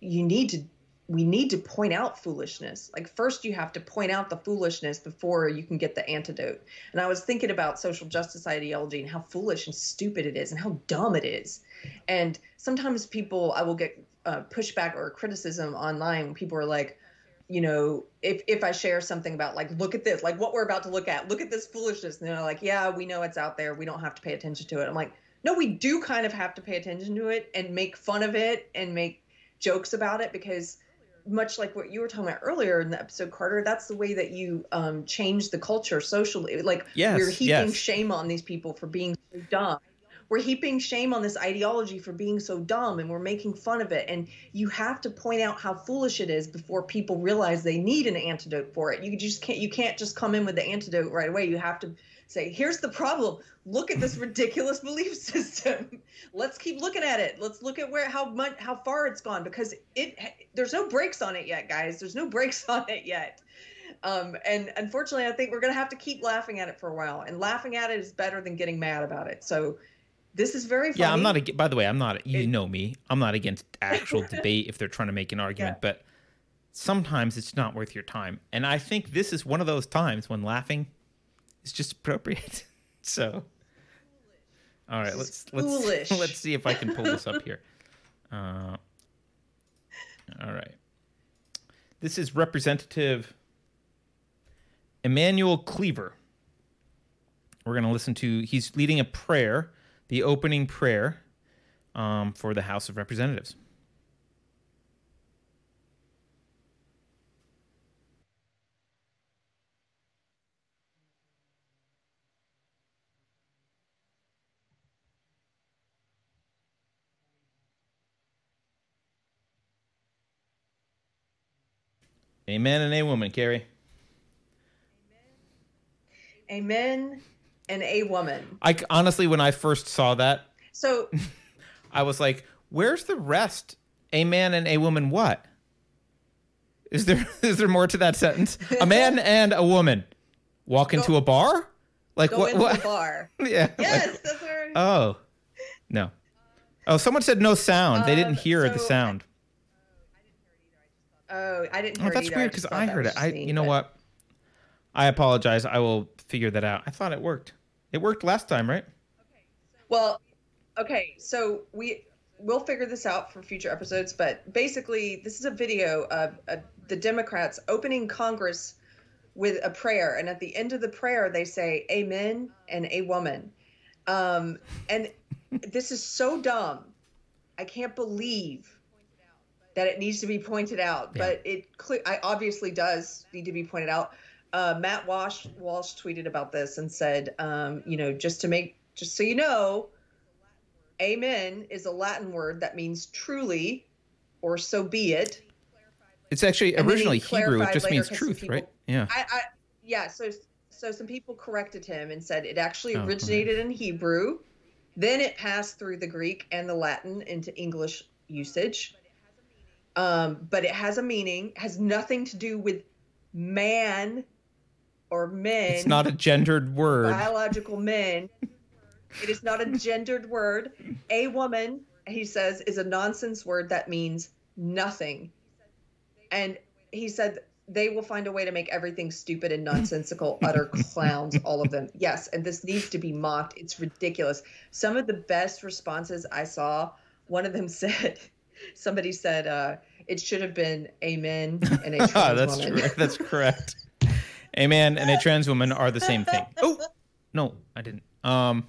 you need to we need to point out foolishness. Like first you have to point out the foolishness before you can get the antidote. And I was thinking about social justice ideology and how foolish and stupid it is and how dumb it is. And sometimes people I will get uh, pushback or criticism online when people are like, you know, if if I share something about like, look at this, like what we're about to look at, look at this foolishness, and they're like, yeah, we know it's out there, we don't have to pay attention to it. I'm like, no, we do kind of have to pay attention to it and make fun of it and make jokes about it because much like what you were talking about earlier in the episode, Carter, that's the way that you um, change the culture socially. Like yes, we're heaping yes. shame on these people for being so dumb. We're heaping shame on this ideology for being so dumb, and we're making fun of it. And you have to point out how foolish it is before people realize they need an antidote for it. You just can't. You can't just come in with the antidote right away. You have to say, here's the problem. Look at this ridiculous belief system. Let's keep looking at it. Let's look at where how much how far it's gone because it there's no brakes on it yet, guys. There's no brakes on it yet. Um, and unfortunately, I think we're gonna have to keep laughing at it for a while. And laughing at it is better than getting mad about it. So this is very funny. Yeah, I'm not. ag- By the way, I'm not. You know me. I'm not against actual debate if they're trying to make an argument, but sometimes it's not worth your time. And I think this is one of those times when laughing is just appropriate. so, all right, let's let's let's see if I can pull this up here. Uh, all right, this is Representative Emanuel Cleaver. We're going to listen to. He's leading a prayer, the opening prayer um, for the House of Representatives. Amen and a woman, Keri. Amen and a woman. I honestly, when I first saw that, So I was like, "Where's the rest? A man and a woman. What? Is there is there more to that sentence? A man and a woman walk into a bar? Like go what? into what? the bar. yeah. Yes, like- that's where. oh, no. Oh, someone said no sound. they didn't Um, hear the so- sound. oh, I didn't Oh, hear it that's either. weird just because I that heard it. I, you know but- what? I apologize. I will figure that out. I thought it worked. It worked last time, right? Well, okay, so we we'll figure this out for future episodes, but basically, this is a video of, of the Democrats opening Congress with a prayer, and at the end of the prayer, they say "Amen" and "A woman," um, and this is so dumb. I can't believe that it needs to be pointed out, Yeah. but it cle- I obviously does need to be pointed out. Uh, Matt Walsh Walsh tweeted about this and said, um, you know, just to make just so you know, amen is a Latin word that means truly or so be it. It's actually And then he originally Hebrew. It just means truth, people- right? Yeah. I, I yeah, so so some people corrected him and said it actually Oh, originated in Hebrew, then it passed through the Greek and the Latin into English usage. Um, but it has a meaning, has nothing to do with man or men It's not a gendered word. biological men. It is not a gendered word. A woman, he says, is a nonsense word that means nothing. And he said they will find a way to make everything stupid and nonsensical, utter clowns, all of them. Yes, and this needs to be mocked. It's ridiculous. Some of the best responses I saw, one of them said, somebody said, uh, it should have been amen and a trans That's woman. true. That's correct. A man and a trans woman are the same thing. Oh no, I didn't. Um,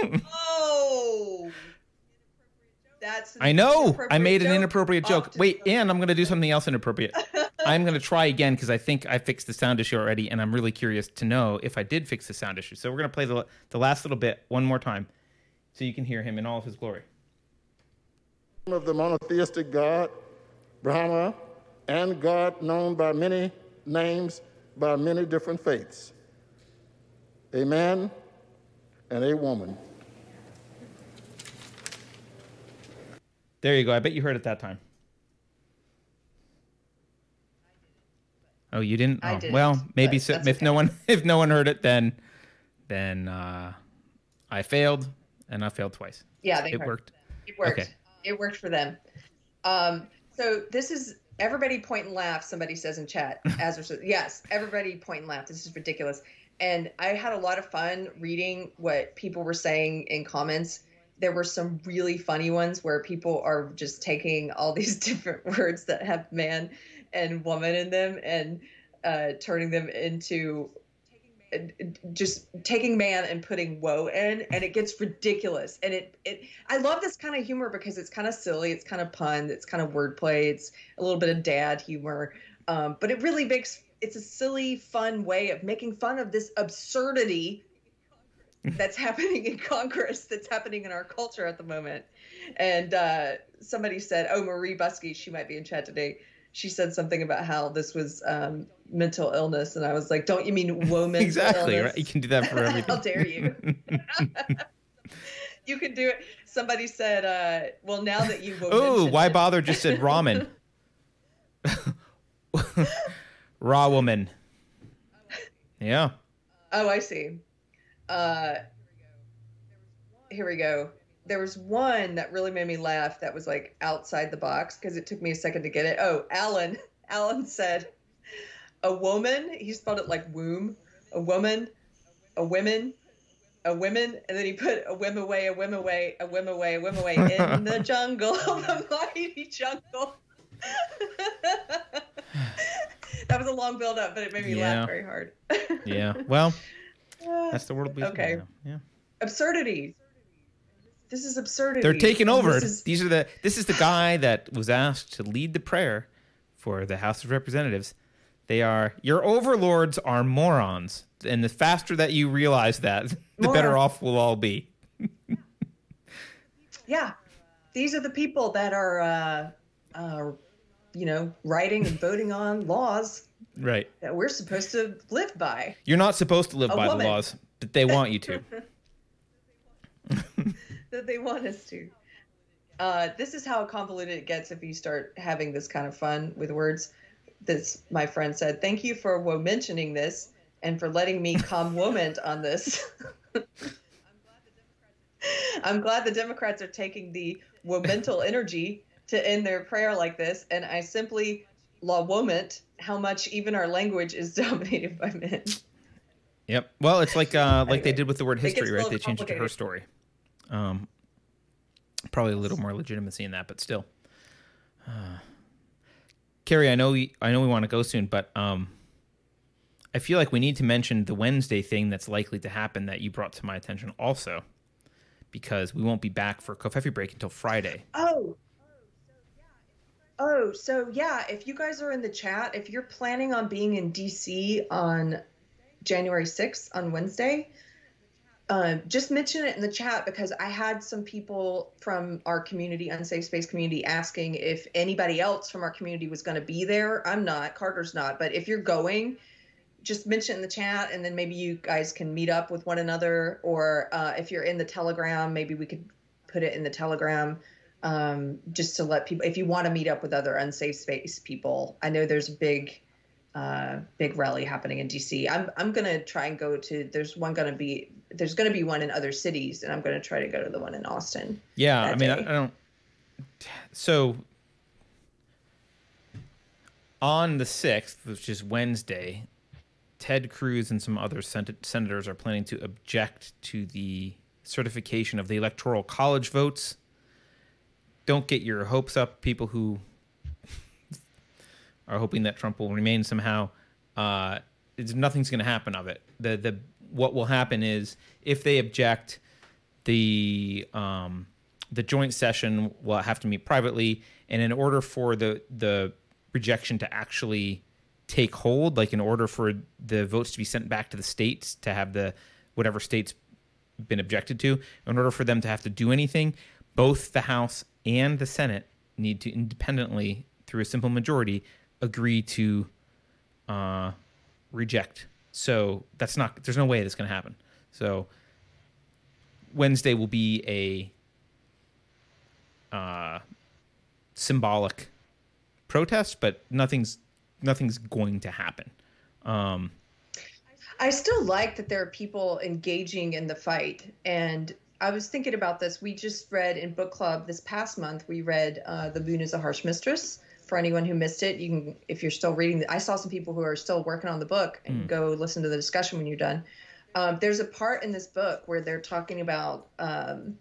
Oh, that's. I know. I inappropriate made an inappropriate joke. to Wait, and I'm gonna do something else inappropriate. I'm gonna try again because I think I fixed the sound issue already, and I'm really curious to know if I did fix the sound issue. So we're gonna play the the last little bit one more time, so you can hear him in all of his glory. of the monotheistic God, Brahma, and God known by many names by many different faiths. A man and a woman. There you go. I bet you heard it that time. Oh, you didn't? I Oh, didn't, well, maybe so, that's if no one if no one heard it, then then uh, I failed, and I failed twice. Yeah, they it heard. worked. It worked. Okay. It worked for them. Um, So this is everybody point and laugh. Somebody says in chat. As says, yes, everybody point and laugh. This is ridiculous. And I had a lot of fun reading what people were saying in comments. There were some really funny ones where people are just taking all these different words that have man and woman in them and uh, turning them into just taking man and putting woe in and it gets ridiculous. And it it i love this kind of humor because it's kind of silly it's kind of pun it's kind of wordplay it's a little bit of dad humor. Um, but it really makes it's a silly fun way of making fun of this absurdity that's happening in congress that's happening in our culture at the moment. And uh, somebody said oh marie buskey she might be in chat today she said something about how this was um, mental illness, and I was like, "Don't you mean woman?" exactly. Illness? Right. You can do that for everything. how dare you? you can do it. Somebody said, uh, "Well, now that you oh, why bother?" Just said ramen. Raw woman. Yeah. Oh, I see. Uh, here we go there was one that really made me laugh that was like outside the box because it took me a second to get it. Oh, Alan. Alan said, a woman, he spelled it like womb, a woman, a women, a women, and then he put a whim away, a whim away, a whim away, a whim away in the jungle, the mighty jungle. that was a long build up, but it made me yeah. laugh very hard. yeah. Well, that's the world we okay. Now. Yeah. Absurdities this is absurdity. They're taking over. Is... These are the. This is the guy that was asked to lead the prayer for the House of Representatives. They are your overlords are morons, and the faster that you realize that, the Moron. better off we'll all be. yeah, these are the people that are, uh, uh, you know, writing and voting on laws. Right. That we're supposed to live by. You're not supposed to live A by woman. the laws, but they want you to. that they want us to. Uh, this is how convoluted it gets if you start having this kind of fun with words. This, my friend said, thank you for mentioning this and for letting me comment on this. I'm glad the Democrats are taking the womental energy to end their prayer like this, and I simply lament how much even our language is dominated by men. Yep. Well, it's like uh, like anyway, they did with the word history, right? They changed it to her story. Um, probably a little more legitimacy in that, but still. Uh, Keri, I know we, I know we want to go soon, but um, I feel like we need to mention the Wednesday thing that's likely to happen that you brought to my attention also, because we won't be back for Covfefe break until Friday. Oh. Oh, so yeah, if you guys are in the chat, if you're planning on being in DC on January 6th on Wednesday, uh, just mention it in the chat because I had some people from our community, unsafe space community, asking if anybody else from our community was going to be there. I'm not, Carter's not, but if you're going, just mention in the chat and then maybe you guys can meet up with one another. Or uh, if you're in the Telegram, maybe we could put it in the Telegram um, just to let people, if you want to meet up with other unsafe space people. I know there's a big uh, big rally happening in DC. I'm I'm gonna try and go to. There's one gonna be. There's gonna be one in other cities, and I'm gonna try to go to the one in Austin. Yeah, I mean, I, I don't. So on the sixth, which is Wednesday, Ted Cruz and some other sen- senators are planning to object to the certification of the electoral college votes. Don't get your hopes up, people who are hoping that Trump will remain somehow. Uh, nothing's going to happen of it. The the what will happen is if they object, the um, the joint session will have to meet privately, and in order for the the rejection to actually take hold, like in order for the votes to be sent back to the states to have the whatever states been objected to, in order for them to have to do anything, both the House and the Senate need to independently, through a simple majority, agree to uh, reject. So that's not. There's no way that's going to happen. So Wednesday will be a uh, symbolic protest, but nothing's nothing's going to happen. Um, I still like that there are people engaging in the fight, and I was thinking about this. We just read in book club this past month. We read uh, "The Moon Is a Harsh Mistress" for anyone who missed it, you can if you're still reading. I saw some people who are still working on the book and mm. go listen to the discussion when you're done. Um, there's a part in this book where they're talking about um,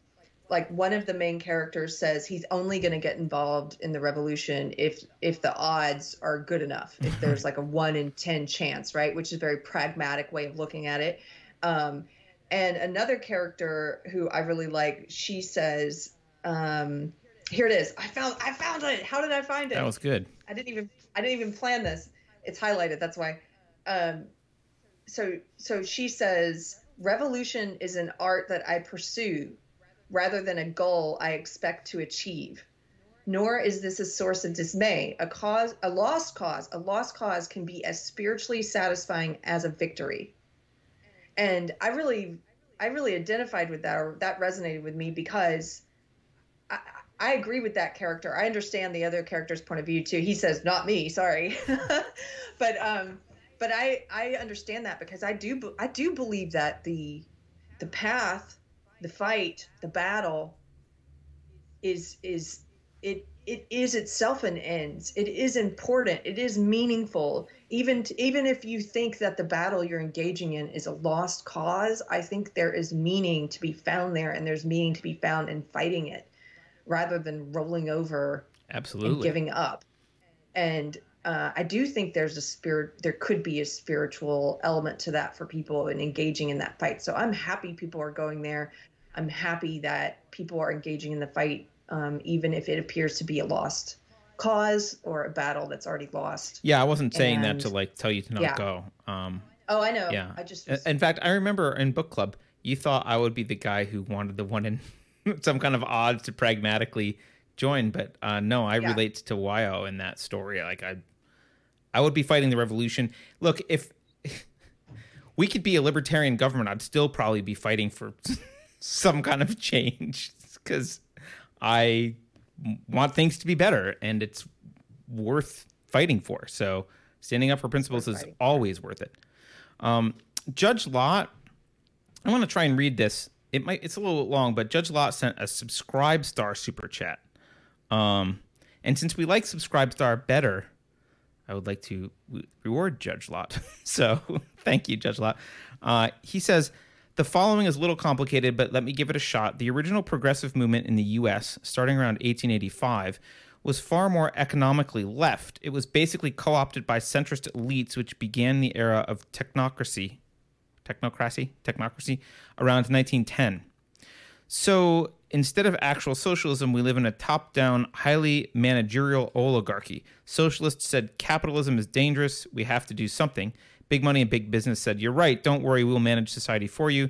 like one of the main characters says he's only going to get involved in the revolution if if the odds are good enough if there's like a 1 in 10 chance right which is a very pragmatic way of looking at it um, and another character who i really like she says um, here it is. I found i found it. How did i find it? That was good. I didn't even i didn't even plan this. It's highlighted. That's why. Um, so so she says revolution is an art that i pursue rather than a goal I expect to achieve. Nor is this a source of dismay. A cause, a lost cause, a lost cause can be as spiritually satisfying as a victory. And I really, I really identified with that, or that resonated with me because I, I agree with that character. I understand the other character's point of view too. He says, "Not me, sorry," but um, but I I understand that because I do I do believe that the the path the fight, the battle is is it it is itself an end. It is important. It is meaningful. Even even if you think that the battle you're engaging in is a lost cause, I think there is meaning to be found there, and there's meaning to be found in fighting it, rather than rolling over, absolutely, and giving up. And uh, I do think there's a spirit, there could be a spiritual element to that for people and engaging in that fight. So I'm happy people are going there. I'm happy that people are engaging in the fight, um, even if it appears to be a lost cause or a battle that's already lost. Yeah, I wasn't saying and, that to like tell you to not yeah. go. Um, oh, I know. Yeah, I just. Was... In fact, I remember in book club, you thought I would be the guy who wanted the one in some kind of odds to pragmatically join, but uh, no, I yeah. relate to Wyoh in that story. Like I I would be fighting the revolution. Look, if we could be a libertarian government, I'd still probably be fighting for some kind of change because I want things to be better and it's worth fighting for. So standing up for principles is always worth it. Um, Judge Lott, I want to try and read this. It might it's a little long, but Judge Lott sent a subscribe star super chat. Um, and since we like subscribe star better, I would like to reward Judge Lott. so thank you, Judge Lott. Uh, he says, the following is a little complicated, but let me give it a shot. The original progressive movement in the US, starting around 1885, was far more economically left. It was basically co opted by centrist elites, which began the era of technocracy. Technocracy? Technocracy? Around 1910. So instead of actual socialism, we live in a top down, highly managerial oligarchy. Socialists said capitalism is dangerous. We have to do something. Big money and big business said, You're right. Don't worry. We'll manage society for you.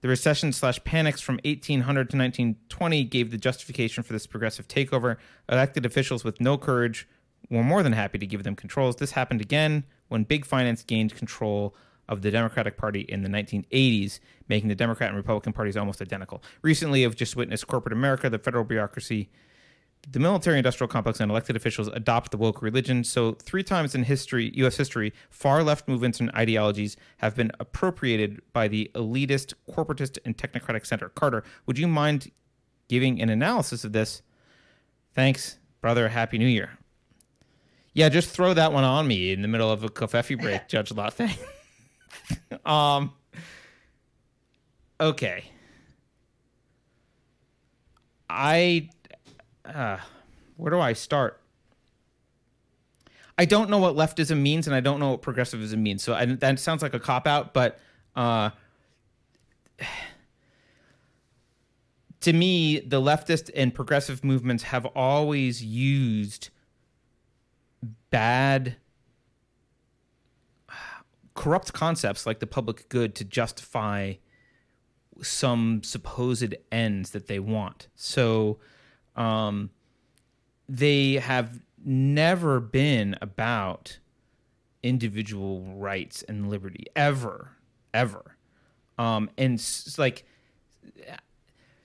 The recession slash panics from 1800 to 1920 gave the justification for this progressive takeover. Elected officials with no courage were more than happy to give them controls. This happened again when big finance gained control of the Democratic Party in the 1980s, making the Democrat and Republican parties almost identical. Recently, I've just witnessed corporate America, the federal bureaucracy, the military industrial complex, and elected officials adopt the woke religion. So, three times in history, U.S. history, far left movements and ideologies have been appropriated by the elitist, corporatist, and technocratic center. Carter, would you mind giving an analysis of this? Thanks, brother. Happy New Year. Yeah, just throw that one on me in the middle of a Covfefe Break, Judge Lott. um. Okay. I. Uh, where do I start? I don't know what leftism means, and I don't know what progressivism means. So I, that sounds like a cop out, but uh, to me, the leftist and progressive movements have always used bad corrupt concepts like the public good to justify some supposed ends that they want. So um, they have never been about individual rights and liberty ever, ever. Um, and like,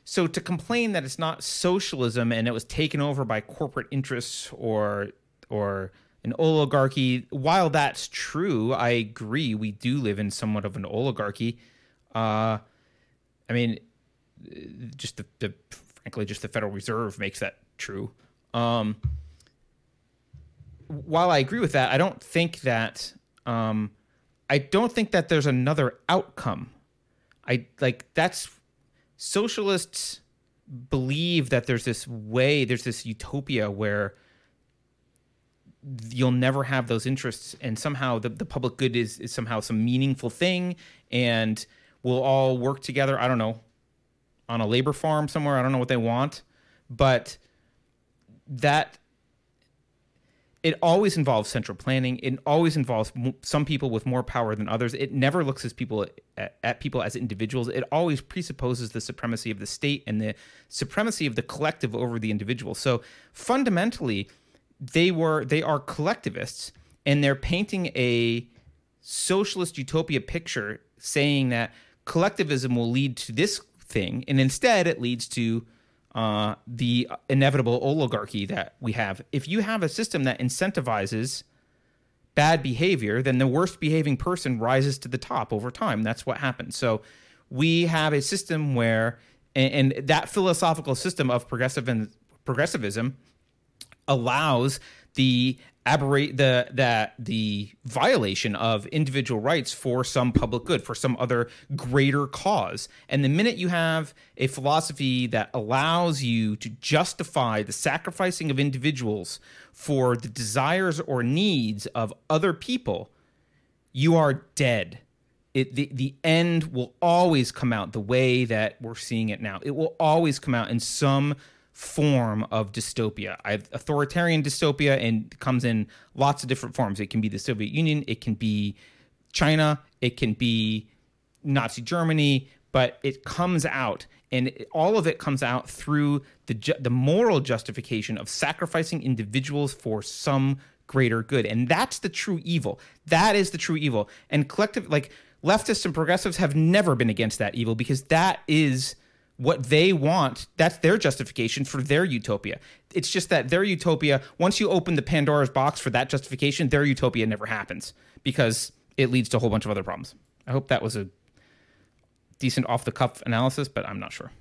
so to complain that it's not socialism and it was taken over by corporate interests or or an oligarchy. While that's true, I agree. We do live in somewhat of an oligarchy. Uh, I mean, just the, the, frankly, just the Federal Reserve makes that true. Um, while I agree with that, I don't think that um, I don't think that there's another outcome. I like that's socialists believe that there's this way, there's this utopia where you'll never have those interests and somehow the, the public good is, is somehow some meaningful thing and we'll all work together. I don't know, on a labor farm somewhere. I don't know what they want, but that it always involves central planning. It always involves some people with more power than others. It never looks as people at, at, people as individuals. It always presupposes the supremacy of the state and the supremacy of the collective over the individual. So fundamentally, they were they are collectivists, and they're painting a socialist utopia picture, saying that collectivism will lead to this thing, and instead it leads to uh, the inevitable oligarchy that we have. If you have a system that incentivizes bad behavior, then the worst behaving person rises to the top over time. That's what happens. So we have a system where, and, and that philosophical system of progressive and progressivism allows the aberrate the that the violation of individual rights for some public good for some other greater cause. And the minute you have a philosophy that allows you to justify the sacrificing of individuals for the desires or needs of other people you are dead. It, the, the end will always come out the way that we're seeing it now. It will always come out in some form of dystopia. I have authoritarian dystopia and comes in lots of different forms. It can be the Soviet Union, it can be China, it can be Nazi Germany, but it comes out and all of it comes out through the ju- the moral justification of sacrificing individuals for some greater good. And that's the true evil. That is the true evil. And collective like leftists and progressives have never been against that evil because that is what they want that's their justification for their utopia. It's just that their utopia once you open the pandora's box for that justification their utopia never happens because it leads to a whole bunch of other problems. I hope that was a decent off the cuff analysis but i'm not sure.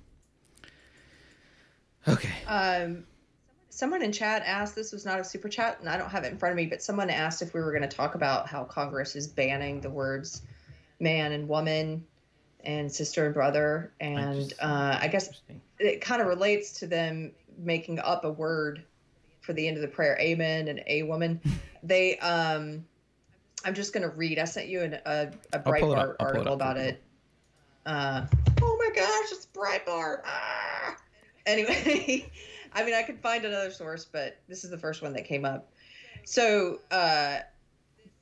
Okay. Um someone in chat asked this was not a super chat and i don't have it in front of me but someone asked if we were going to talk about how congress is banning the words man and woman and sister and brother, and uh, I guess it kind of relates to them making up a word for the end of the prayer, amen and a woman. they, um, I'm just gonna read. I sent you an, a a Breitbart article about it. Uh, oh my gosh, it's Breitbart. Ah! Anyway, I mean, I could find another source, but this is the first one that came up. So, uh,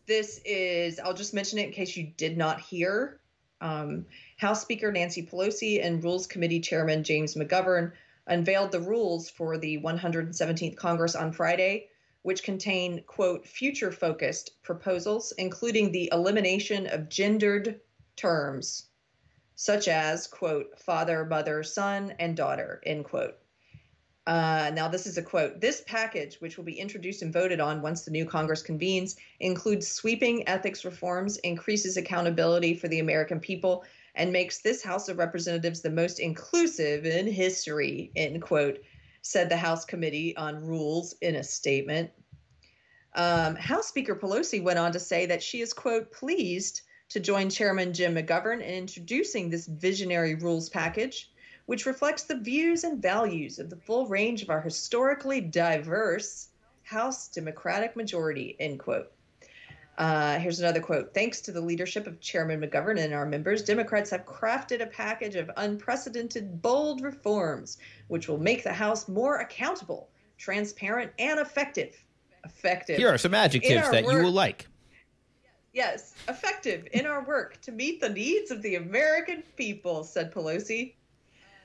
this is, I'll just mention it in case you did not hear. Um, House Speaker Nancy Pelosi and Rules Committee Chairman James McGovern unveiled the rules for the 117th Congress on Friday, which contain, quote, future focused proposals, including the elimination of gendered terms such as, quote, father, mother, son, and daughter, end quote. Uh, now, this is a quote. This package, which will be introduced and voted on once the new Congress convenes, includes sweeping ethics reforms, increases accountability for the American people, and makes this House of Representatives the most inclusive in history, end quote, said the House Committee on Rules in a statement. Um, House Speaker Pelosi went on to say that she is, quote, pleased to join Chairman Jim McGovern in introducing this visionary rules package, which reflects the views and values of the full range of our historically diverse House Democratic majority, end quote. Uh, here's another quote. Thanks to the leadership of Chairman McGovern and our members, Democrats have crafted a package of unprecedented, bold reforms which will make the House more accountable, transparent, and effective. Effective. Here are some adjectives that work. you will like. Yes, effective in our work to meet the needs of the American people, said Pelosi.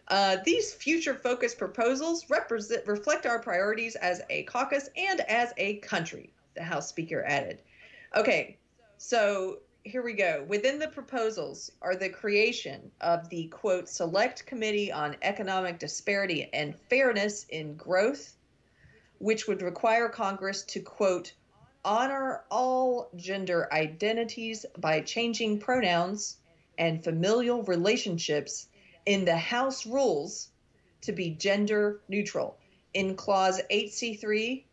Uh, these future focused proposals represent reflect our priorities as a caucus and as a country, the House Speaker added. Okay, so here we go. Within the proposals are the creation of the quote Select Committee on Economic Disparity and Fairness in Growth, which would require Congress to quote honor all gender identities by changing pronouns and familial relationships in the House rules to be gender neutral. In Clause 8C3,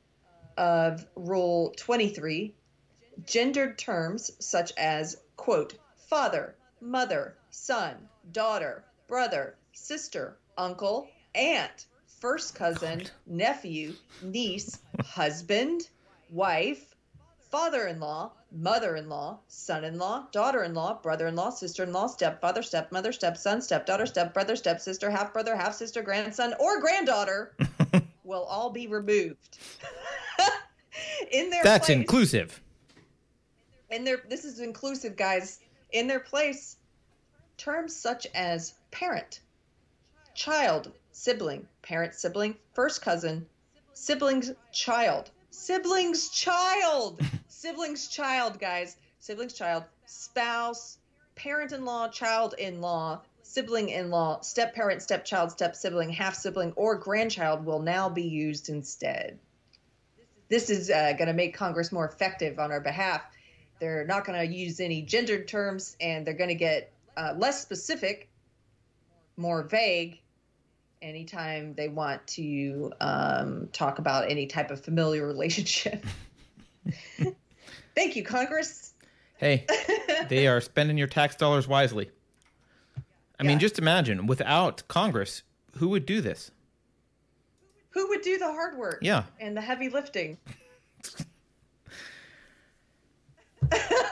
of Rule 23, gendered terms such as, quote, father, mother, son, daughter, brother, sister, uncle, aunt, first cousin, God. nephew, niece, husband, wife, father in law, mother in law, son in law, daughter in law, brother in law, sister in law, stepfather, stepmother, stepson, stepdaughter, stepbrother, stepsister, half brother, half sister, grandson, or granddaughter will all be removed. in their That's place, inclusive. In their this is inclusive, guys. In their place, terms such as parent, child, sibling, parent, sibling, first cousin, siblings, child, siblings, child, siblings, child, guys, siblings, child, spouse, parent in law, child in law, sibling in law, step parent, step child, step sibling, half sibling, or grandchild will now be used instead. This is uh, going to make Congress more effective on our behalf. They're not going to use any gendered terms and they're going to get uh, less specific, more vague, anytime they want to um, talk about any type of familiar relationship. Thank you, Congress. Hey, they are spending your tax dollars wisely. I yeah. mean, just imagine without Congress, who would do this? Who would do the hard work? Yeah. And the heavy lifting?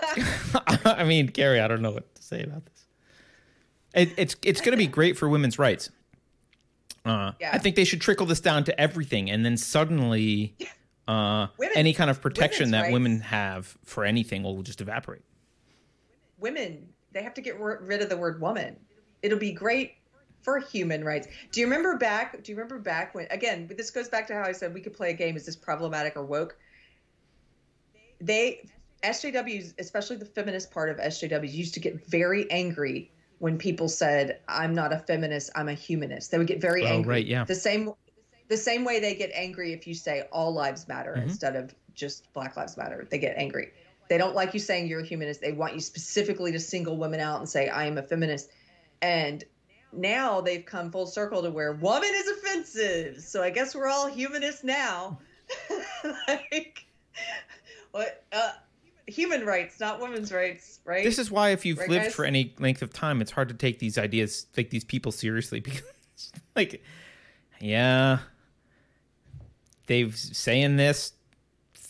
I mean, Keri, I don't know what to say about this. It, it's it's going to be great for women's rights. Uh, yeah. I think they should trickle this down to everything, and then suddenly, uh, women, any kind of protection that rights. women have for anything will just evaporate. Women, they have to get rid of the word woman. It'll be great for human rights. Do you remember back? Do you remember back when? Again, this goes back to how I said we could play a game. Is this problematic or woke? They SJWs, especially the feminist part of SJWs, used to get very angry when people said, "I'm not a feminist, I'm a humanist." They would get very oh, angry. Right, yeah. The same, the same way they get angry if you say all lives matter mm-hmm. instead of just Black Lives Matter. They get angry. They don't like you saying you're a humanist. They want you specifically to single women out and say, "I am a feminist." And now they've come full circle to where woman is offensive. So I guess we're all humanists now. like, what? Uh, human rights, not women's rights, right? This is why if you've right, lived guys? for any length of time, it's hard to take these ideas, take these people seriously because, like, yeah, they've saying this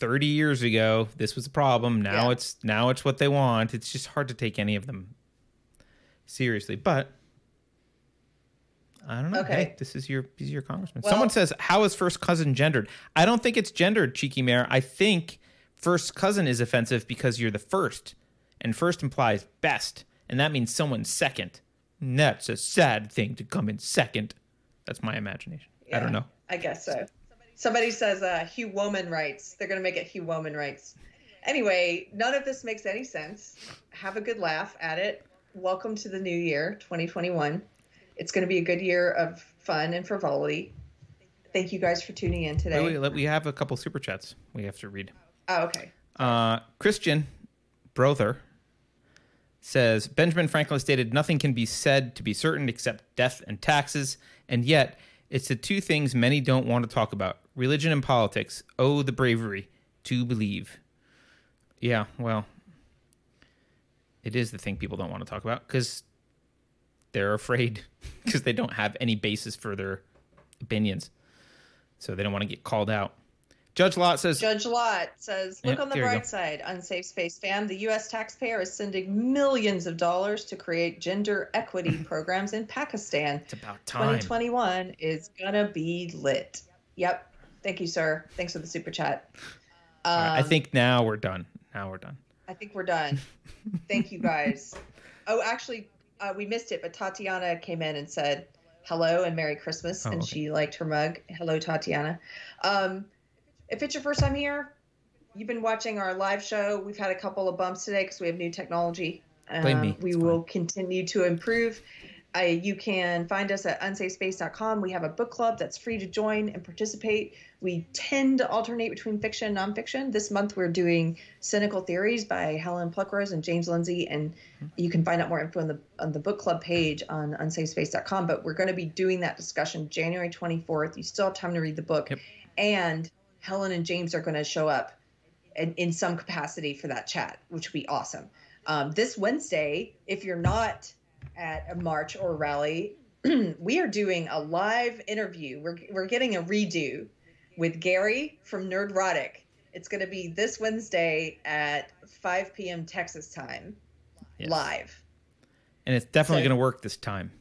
30 years ago. This was a problem. Now yeah. it's now it's what they want. It's just hard to take any of them seriously. But I don't know. Okay. Hey, this is your this is your congressman. Well, Someone says, "How is first cousin gendered?" I don't think it's gendered, cheeky mayor. I think first cousin is offensive because you're the first, and first implies best, and that means someone's second. And that's a sad thing to come in second. That's my imagination. Yeah, I don't know. I guess so. Somebody says uh, Hugh Woman rights. They're going to make it Hugh Woman rights. Anyway, none of this makes any sense. Have a good laugh at it. Welcome to the new year, 2021. It's going to be a good year of fun and frivolity. Thank you guys for tuning in today. Wait, wait, we have a couple super chats we have to read. Oh, okay. Uh, Christian Brother says Benjamin Franklin stated nothing can be said to be certain except death and taxes, and yet it's the two things many don't want to talk about religion and politics. Oh, the bravery to believe. Yeah, well, it is the thing people don't want to talk about because they're afraid because they don't have any basis for their opinions. So they don't want to get called out. Judge Lott says. Judge Lott says, look yeah, on the bright side, Unsafe Space fam. The U.S. taxpayer is sending millions of dollars to create gender equity programs in Pakistan. It's about time. 2021 is going to be lit. Yep. Thank you, sir. Thanks for the super chat. Um, right, I think now we're done. Now we're done. I think we're done. Thank you, guys. Oh, actually, uh, we missed it, but Tatiana came in and said hello and Merry Christmas, oh, and okay. she liked her mug. Hello, Tatiana. Um, if it's your first time here, you've been watching our live show. We've had a couple of bumps today because we have new technology. Blame me. Um, we will continue to improve. Uh, you can find us at unsafespace.com. We have a book club that's free to join and participate. We tend to alternate between fiction and nonfiction. This month we're doing Cynical Theories by Helen Pluckrose and James Lindsay, and you can find out more info on the on the book club page on unsafespace.com. But we're going to be doing that discussion January 24th. You still have time to read the book, yep. and Helen and James are going to show up in, in some capacity for that chat, which would be awesome. Um, this Wednesday, if you're not at a march or rally, we are doing a live interview. We're, we're getting a redo with Gary from Nerdrotic. It's going to be this Wednesday at 5 p.m. Texas time, yes. live. And it's definitely so, going to work this time.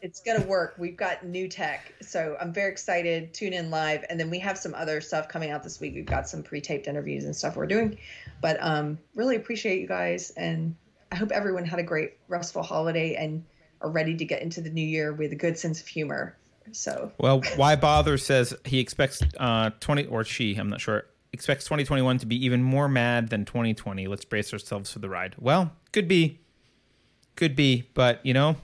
It's to work. We've got new tech. So I'm very excited. Tune in live. And then we have some other stuff coming out this week. We've got some pre taped interviews and stuff we're doing. But um, really appreciate you guys. And I hope everyone had a great, restful holiday and are ready to get into the new year with a good sense of humor. So, well, why bother says he expects uh, 20 or she, I'm not sure, expects 2021 to be even more mad than 2020. Let's brace ourselves for the ride. Well, could be. Could be. But, you know,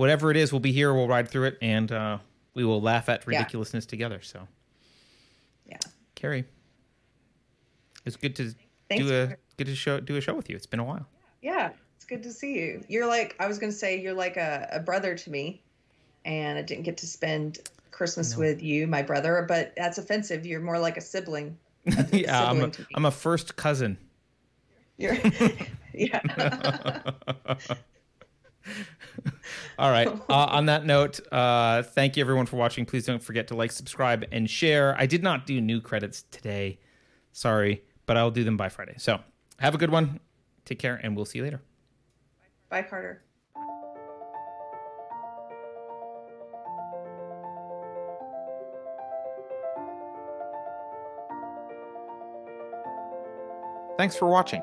whatever it is, we'll be here. We'll ride through it, and uh, we will laugh at ridiculousness yeah. together. So, yeah, Keri, it's good to Thanks do a good to show do a show with you. It's been a while. Yeah, it's good to see you. You're like I was going to say you're like a, a, brother to me, and I didn't get to spend Christmas no. with you, my brother, but that's offensive. You're more like a sibling. Yeah, I'm a, I'm a first cousin. You're yeah. All right. Uh, on that note, uh, thank you everyone for watching. Please don't forget to like, subscribe, and share. I did not do new credits today. Sorry, but I'll do them by Friday. So have a good one. Take care, and we'll see you later. Bye, Carter. Thanks for watching.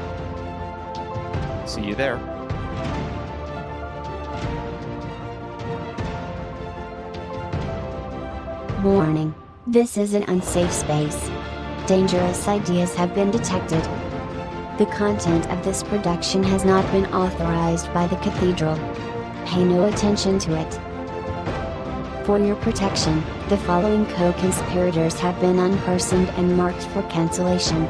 See you there. Warning. This is an unsafe space. Dangerous ideas have been detected. The content of this production has not been authorized by the Cathedral. Pay no attention to it. For your protection, the following co-conspirators have been unpersoned and marked for cancellation.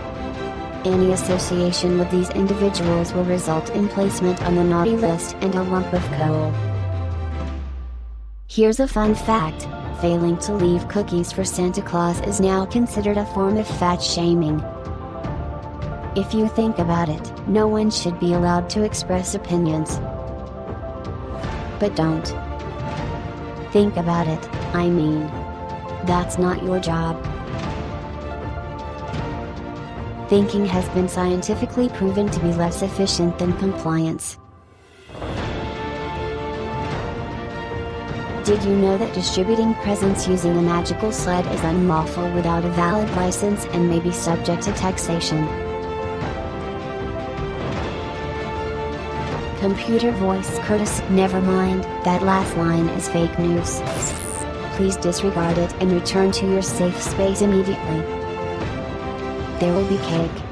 Any association with these individuals will result in placement on the naughty list and a lump of coal. Here's a fun fact. Failing to leave cookies for Santa Claus is now considered a form of fat shaming. If you think about it, no one should be allowed to express opinions. But don't. Think about it, I mean. That's not your job thinking has been scientifically proven to be less efficient than compliance. Did you know that distributing presents using a magical sled is unlawful without a valid license and may be subject to taxation? Computer voice Curtis, never mind, that last line is fake news. Please disregard it and return to your safe space immediately there will be cake.